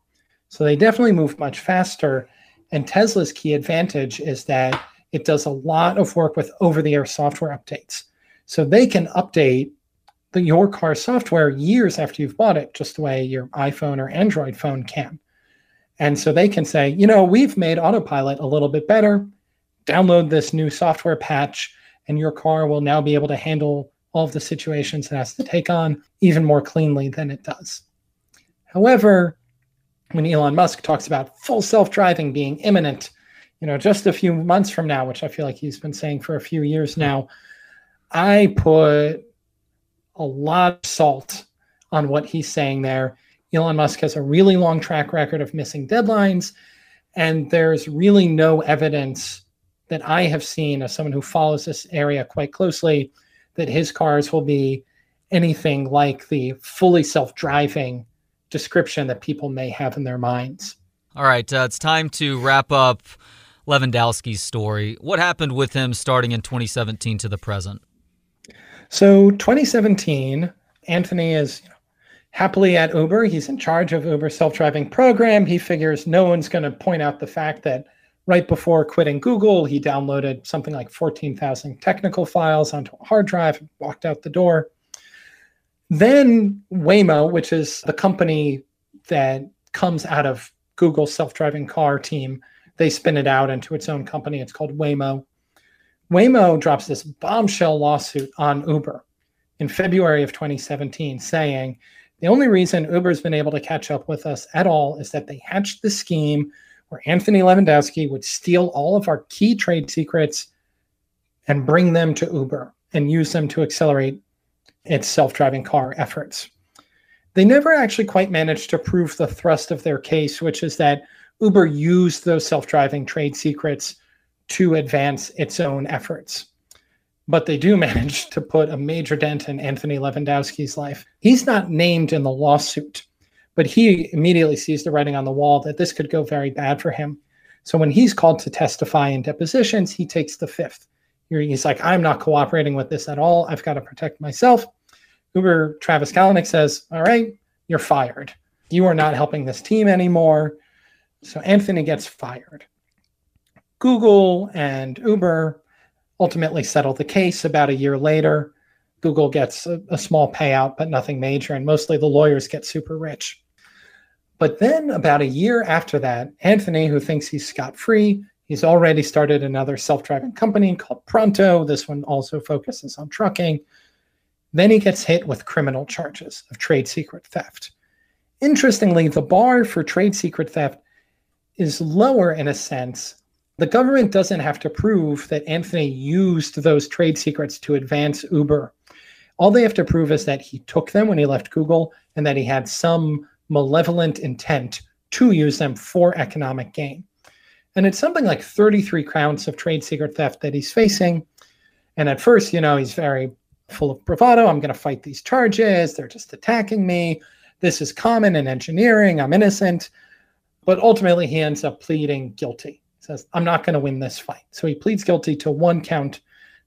So they definitely move much faster. And Tesla's key advantage is that it does a lot of work with over the air software updates. So they can update the, your car software years after you've bought it, just the way your iPhone or Android phone can. And so they can say, you know, we've made autopilot a little bit better. Download this new software patch, and your car will now be able to handle all of the situations it has to take on even more cleanly than it does. However, when Elon Musk talks about full self-driving being imminent, you know, just a few months from now, which I feel like he's been saying for a few years now, I put a lot of salt on what he's saying there. Elon Musk has a really long track record of missing deadlines, and there's really no evidence that I have seen as someone who follows this area quite closely that his cars will be anything like the fully self driving description that people may have in their minds. All right, uh, it's time to wrap up Levandowski's story. What happened with him starting in 2017 to the present? So, 2017, Anthony is you know, happily at Uber. He's in charge of Uber's self-driving program. He figures no one's going to point out the fact that right before quitting Google, he downloaded something like 14,000 technical files onto a hard drive and walked out the door. Then Waymo, which is the company that comes out of Google's self-driving car team, they spin it out into its own company. It's called Waymo. Waymo drops this bombshell lawsuit on Uber in February of 2017 saying the only reason Uber's been able to catch up with us at all is that they hatched the scheme where Anthony Levandowski would steal all of our key trade secrets and bring them to Uber and use them to accelerate its self driving car efforts. They never actually quite managed to prove the thrust of their case, which is that Uber used those self driving trade secrets to advance its own efforts but they do manage to put a major dent in Anthony Levandowski's life. He's not named in the lawsuit, but he immediately sees the writing on the wall that this could go very bad for him. So when he's called to testify in depositions, he takes the fifth. He's like, I'm not cooperating with this at all. I've got to protect myself. Uber Travis Kalanick says, All right, you're fired. You are not helping this team anymore. So Anthony gets fired. Google and Uber ultimately settle the case about a year later. Google gets a, a, small payout, but nothing major, and mostly the lawyers get super rich. But then, about a year after that, Anthony, who thinks he's scot free, he's already started another self driving company called Pronto. This one also focuses on trucking. Then he gets hit with criminal charges of trade secret theft. Interestingly, the bar for trade secret theft is lower in a sense the government doesn't have to prove that Anthony used those trade secrets to advance Uber. All they have to prove is that he took them when he left Google and that he had some malevolent intent to use them for economic gain. And it's something like 33 counts of trade secret theft that he's facing. And at first, you know, he's very full of bravado. I'm going to fight these charges. They're just attacking me. This is common in engineering. I'm innocent. But ultimately, he ends up pleading guilty says, I'm not going to win this fight. So he pleads guilty to one count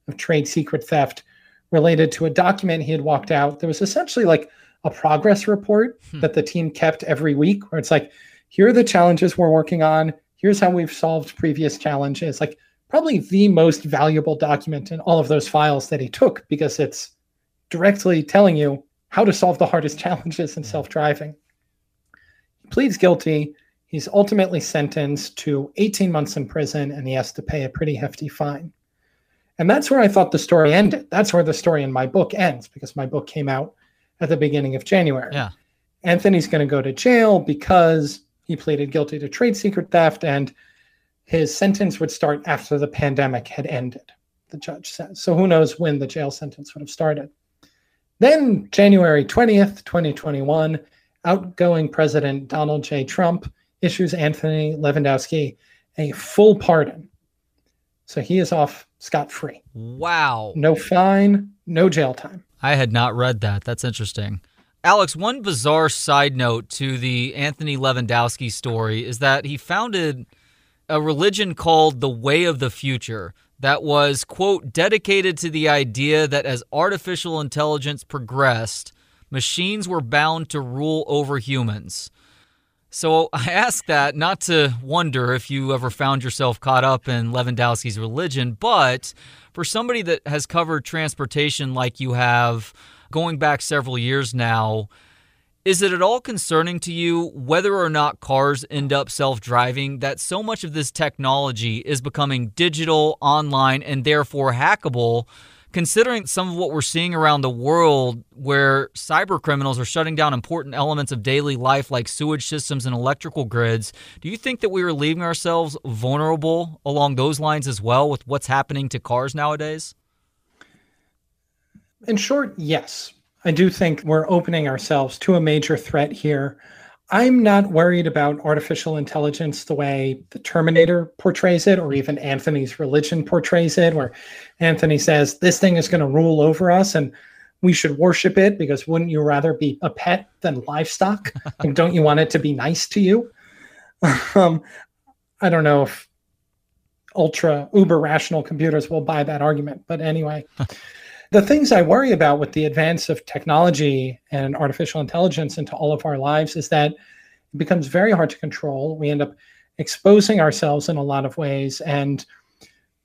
of trade secret theft related to a document he had walked out. There was essentially like a progress report hmm. that the team kept every week where it's like, here are the challenges we're working on. Here's how we've solved previous challenges. Like, probably the most valuable document in all of those files that he took because it's directly telling you how to solve the hardest challenges in self driving. He pleads guilty He's ultimately sentenced to 18 months in prison and he has to pay a pretty hefty fine. And that's where I thought the story ended. That's where the story in my book ends because my book came out at the beginning of January. Yeah. Anthony's going to go to jail because he pleaded guilty to trade secret theft and his sentence would start after the pandemic had ended, the judge says. So who knows when the jail sentence would have started. Then, January 20th, 2021, outgoing President Donald J. Trump issues Anthony Levandowski a full pardon. So he is off scot free. Wow. No fine, no jail time. I had not read that. That's interesting. Alex, one bizarre side note to the Anthony Levandowski story is that he founded a religion called the Way of the Future that was, quote, dedicated to the idea that as artificial intelligence progressed, machines were bound to rule over humans. So I ask that not to wonder if you ever found yourself caught up in Levandowski's religion, but for somebody that has covered transportation like you have going back several years now, is it at all concerning to you whether or not cars end up self driving that so much of this technology is becoming digital, online, and therefore hackable? Considering some of what we're seeing around the world, where cyber criminals are shutting down important elements of daily life like sewage systems and electrical grids, do you think that we are leaving ourselves vulnerable along those lines as well with what's happening to cars nowadays? In short, yes. I do think we're opening ourselves to a major threat here. I'm not worried about artificial intelligence the way the Terminator portrays it, or even Anthony's religion portrays it, where Anthony says this thing is going to rule over us and we should worship it because wouldn't you rather be a pet than livestock? and don't you want it to be nice to you? um, I don't know if ultra uber rational computers will buy that argument, but anyway. The things I worry about with the advance of technology and artificial intelligence into all of our lives is that it becomes very hard to control. We end up exposing ourselves in a lot of ways, and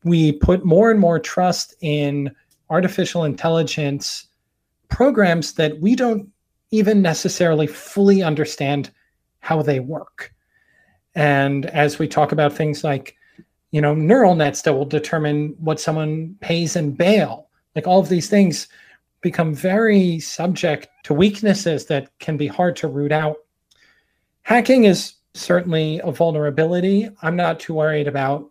we put more and more trust in artificial intelligence programs that we don't even necessarily fully understand how they work. And as we talk about things like, you know, neural nets that will determine what someone pays in bail like all of these things become very subject to weaknesses that can be hard to root out. Hacking is certainly a vulnerability. I'm not too worried about,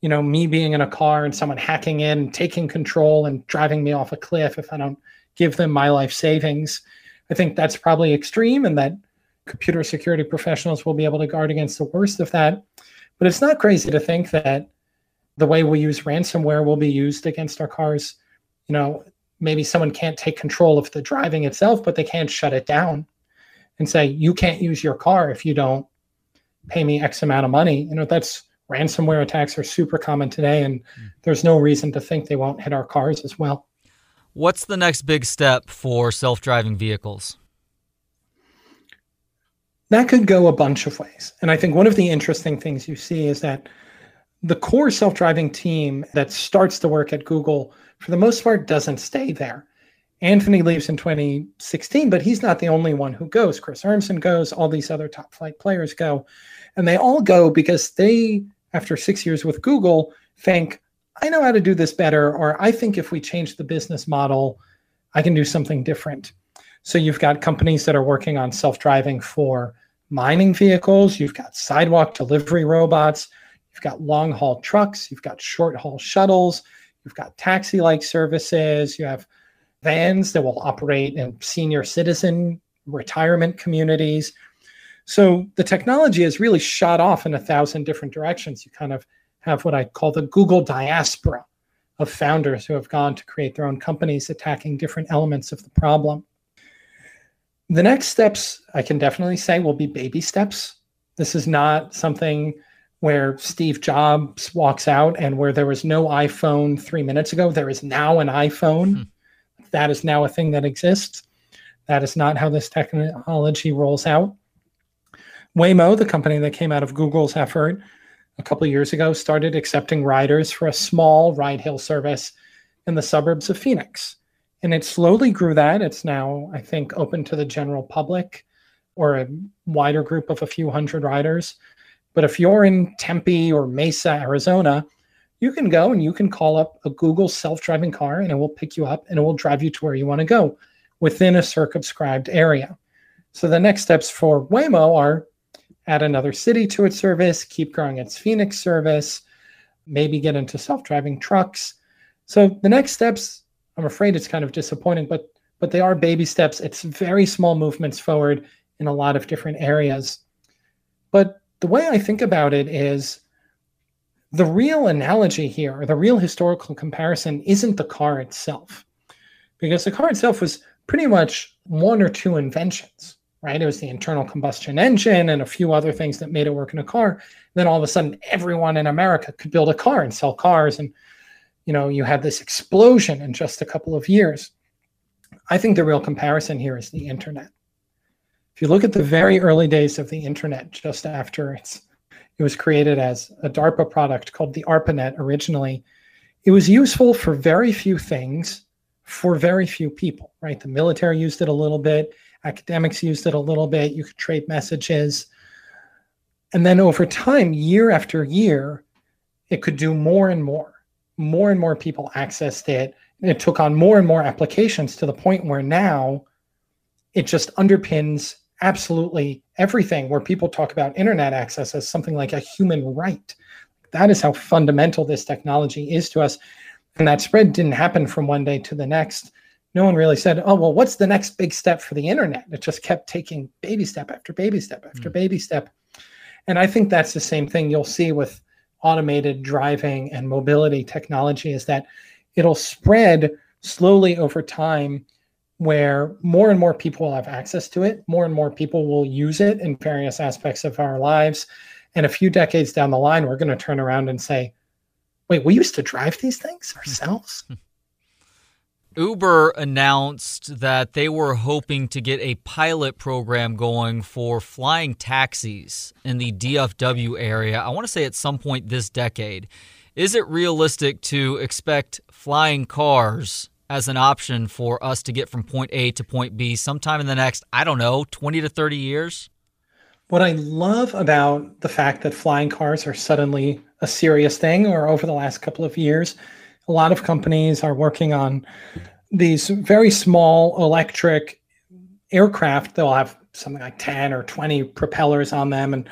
you know, me being in a car and someone hacking in, taking control and driving me off a cliff if I don't give them my life savings. I think that's probably extreme and that computer security professionals will be able to guard against the worst of that. But it's not crazy to think that the way we use ransomware will be used against our cars you know, maybe someone can't take control of the driving itself, but they can't shut it down and say, you can't use your car if you don't pay me X amount of money. You know, that's ransomware attacks are super common today, and mm. there's no reason to think they won't hit our cars as well. What's the next big step for self driving vehicles? That could go a bunch of ways. And I think one of the interesting things you see is that the core self driving team that starts the work at Google for the most part, doesn't stay there. Anthony leaves in 2016, but he's not the only one who goes. Chris Urmson goes, all these other top flight players go. And they all go because they, after six years with Google, think, I know how to do this better, or I think if we change the business model, I can do something different. So you've got companies that are working on self driving for mining vehicles, you've got sidewalk delivery robots, you've got long haul trucks, you've got short haul shuttles, You've got taxi like services. You have vans that will operate in senior citizen retirement communities. So the technology has really shot off in a thousand different directions. You kind of have what I call the Google diaspora of founders who have gone to create their own companies attacking different elements of the problem. The next steps, I can definitely say, will be baby steps. This is not something where Steve Jobs walks out and where there was no iPhone three minutes ago, there is now an iPhone. Hmm. That is now a thing that exists. That is not how this technology rolls out. Waymo, the company that came out of Google's effort a couple years ago, started accepting riders for a small ride hail service in the suburbs of Phoenix. And it slowly grew that. It's now, I think, open to the general public or a wider group of a few hundred riders. But if you're in Tempe or Mesa, Arizona, you can go and you can call up a Google self driving car and it will pick you up and it will drive you to where you want to go within a circumscribed area. So the next steps for Waymo are add another city to its service, keep growing its Phoenix service, maybe get into self driving trucks. So the next steps, I'm afraid it's kind of disappointing, but but they are baby steps. It's very small movements forward in a lot of different areas. But the way I think about it is the real analogy here, or the real historical comparison, isn't the car itself, because the car itself was pretty much one or two inventions, right? It was the internal combustion engine and a few other things that made it work in a car. then all of a sudden, everyone in America could build a car and sell cars, and you know, you had this explosion in just a couple of years. I think the real comparison here is the internet. If you look at the very early days of the internet, just after it's it was created as a DARPA product called the ARPANET originally. It was useful for very few things for very few people, right? The military used it a little bit, academics used it a little bit, you could trade messages. And then over time, year after year, it could do more and more. More and more people accessed it. It took on more and more applications to the point where now it just underpins absolutely everything where people talk about internet access as something like a human right. That is how fundamental this technology is to us. And that spread didn't happen from one day to the next. No one really said, oh, well, what's the next big step for the internet? It just kept taking baby step after baby step after mm. baby step. And I think that's the same thing you'll see with automated driving and mobility technology is that it'll spread slowly over time where more and more people will have access to it, more and more people will use it in various aspects of our lives. And a few decades down the line, we're going to turn around and say, wait, we used to drive these things ourselves? Uber announced that they were hoping to get a pilot program going for flying taxis in the DFW area. I want to say at some point this decade. Is it realistic to expect flying cars as an option for us to get from point A to point B sometime in the next, I don't know, 20 to 30 years? What I love about the fact that flying cars are suddenly a serious thing, or over the last couple of years, a lot of companies are working on these very small electric aircraft. They'll have something like 10 or 20 propellers on them and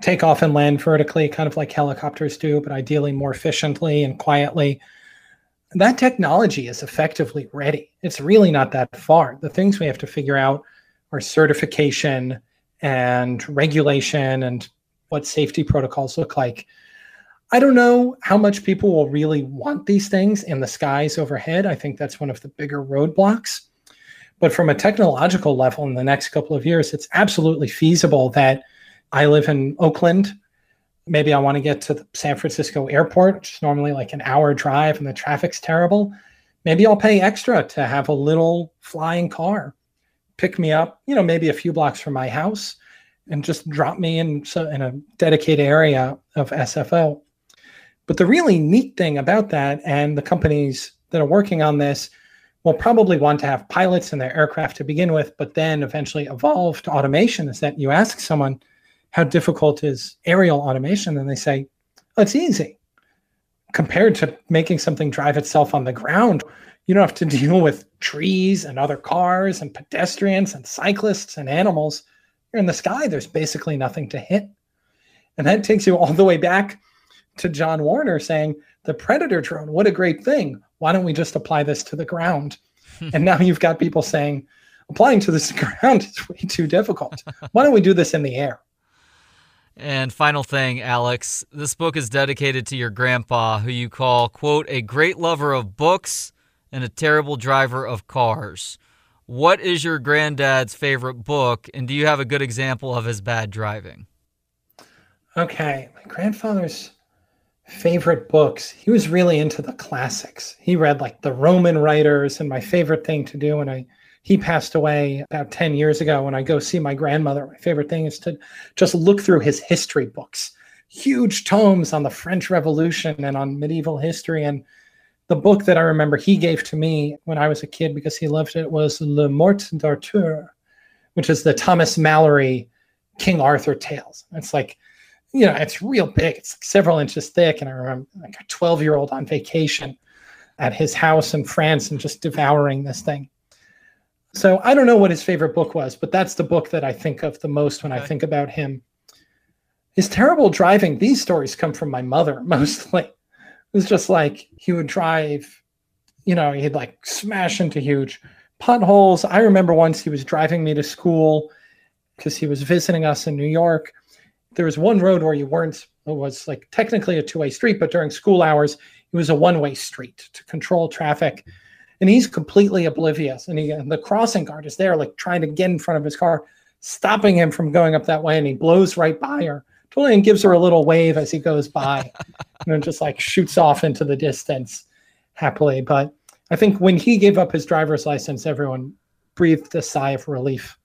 take off and land vertically, kind of like helicopters do, but ideally more efficiently and quietly that technology is effectively ready. It's really not that far. The things we have to figure out are certification and regulation and what safety protocols look like. I don't know how much people will really want these things in the skies overhead. I think that's one of the bigger roadblocks. But from a technological level, in the next couple of years, it's absolutely feasible that I live in Oakland maybe I want to get to the San Francisco airport, which is normally like an hour drive and the traffic's terrible. Maybe I'll pay extra to have a little flying car pick me up, you know, maybe a few blocks from my house and just drop me in, so, in a dedicated area of SFO. But the really neat thing about that, and the companies that are working on this will probably want to have pilots in their aircraft to begin with, but then eventually evolve to automation, is that you ask someone, how difficult is aerial automation? And they say, oh, it's easy. Compared to making something drive itself on the ground, you don't have to deal with trees and other cars and pedestrians and cyclists and animals. You're in the sky, there's basically nothing to hit. And that takes you all the way back to John Warner saying, the Predator drone, what a great thing. Why don't we just apply this to the ground? Hmm. and now you've got people saying, applying to this ground is way too difficult. Why don't we do this in the air? And final thing, Alex, this book is dedicated to your grandpa, who you call, quote, a great lover of books and a terrible driver of cars. What is your granddad's favorite book, and do you have a good example of his bad driving? Okay, my grandfather's favorite books, he was really into the classics. He read like the Roman writers, and my favorite thing to do when I he passed away about 10 years ago. When I go see my grandmother, my favorite thing is to just look through his history books, huge tomes on the French Revolution and on medieval history. And the book that I remember he gave to me when I was a kid because he loved it was Le Morte d'Arthur, which is the Thomas Malory King Arthur tales. It's like, you know, it's real big. It's like several inches thick. And I remember like a 12 year old on vacation at his house in France and just devouring this thing. So I don't know what his favorite book was, but that's the book that I think of the most when okay. I think about him. His terrible driving, these stories come from my mother mostly. It was just like he would drive, you know, he'd like smash into huge potholes. I remember once he was driving me to school because he was visiting us in New York. There was one road where you weren't, it was like technically a two way street, but during school hours, it was a one way street to control traffic and he's completely oblivious. And, he, and the crossing guard is there, like trying to get in front of his car, stopping him from going up that way. And he blows right by her, totally, and gives her a little wave as he goes by, and then just like shoots off into the distance. happily. But I think when he gave up his driver's license, everyone breathed a sigh of relief.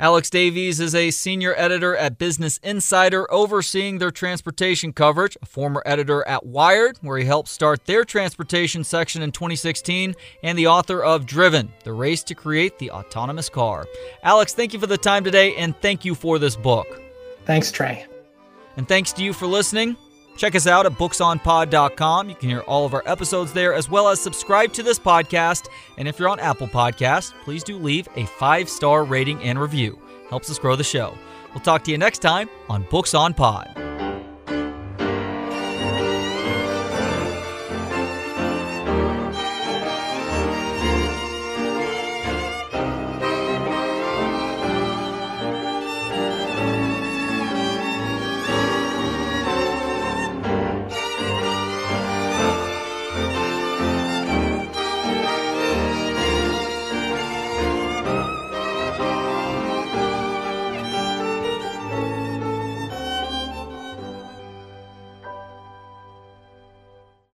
Alex Davies is a senior editor at Business Insider, overseeing their transportation coverage, a former editor at Wired, where he helped start their transportation section in 2016, and the author of Driven, The Race to Create the Autonomous Car. Alex, thank you for the time today, and thank you for this book. Thanks, Trey. And thanks to you for listening. Check us out at booksonpod.com. You can hear all of our episodes there, as well as subscribe to this podcast. And if you're on Apple Podcasts, please do leave a five star rating and review. Helps us grow the show. We'll talk to you next time on Books on Pod.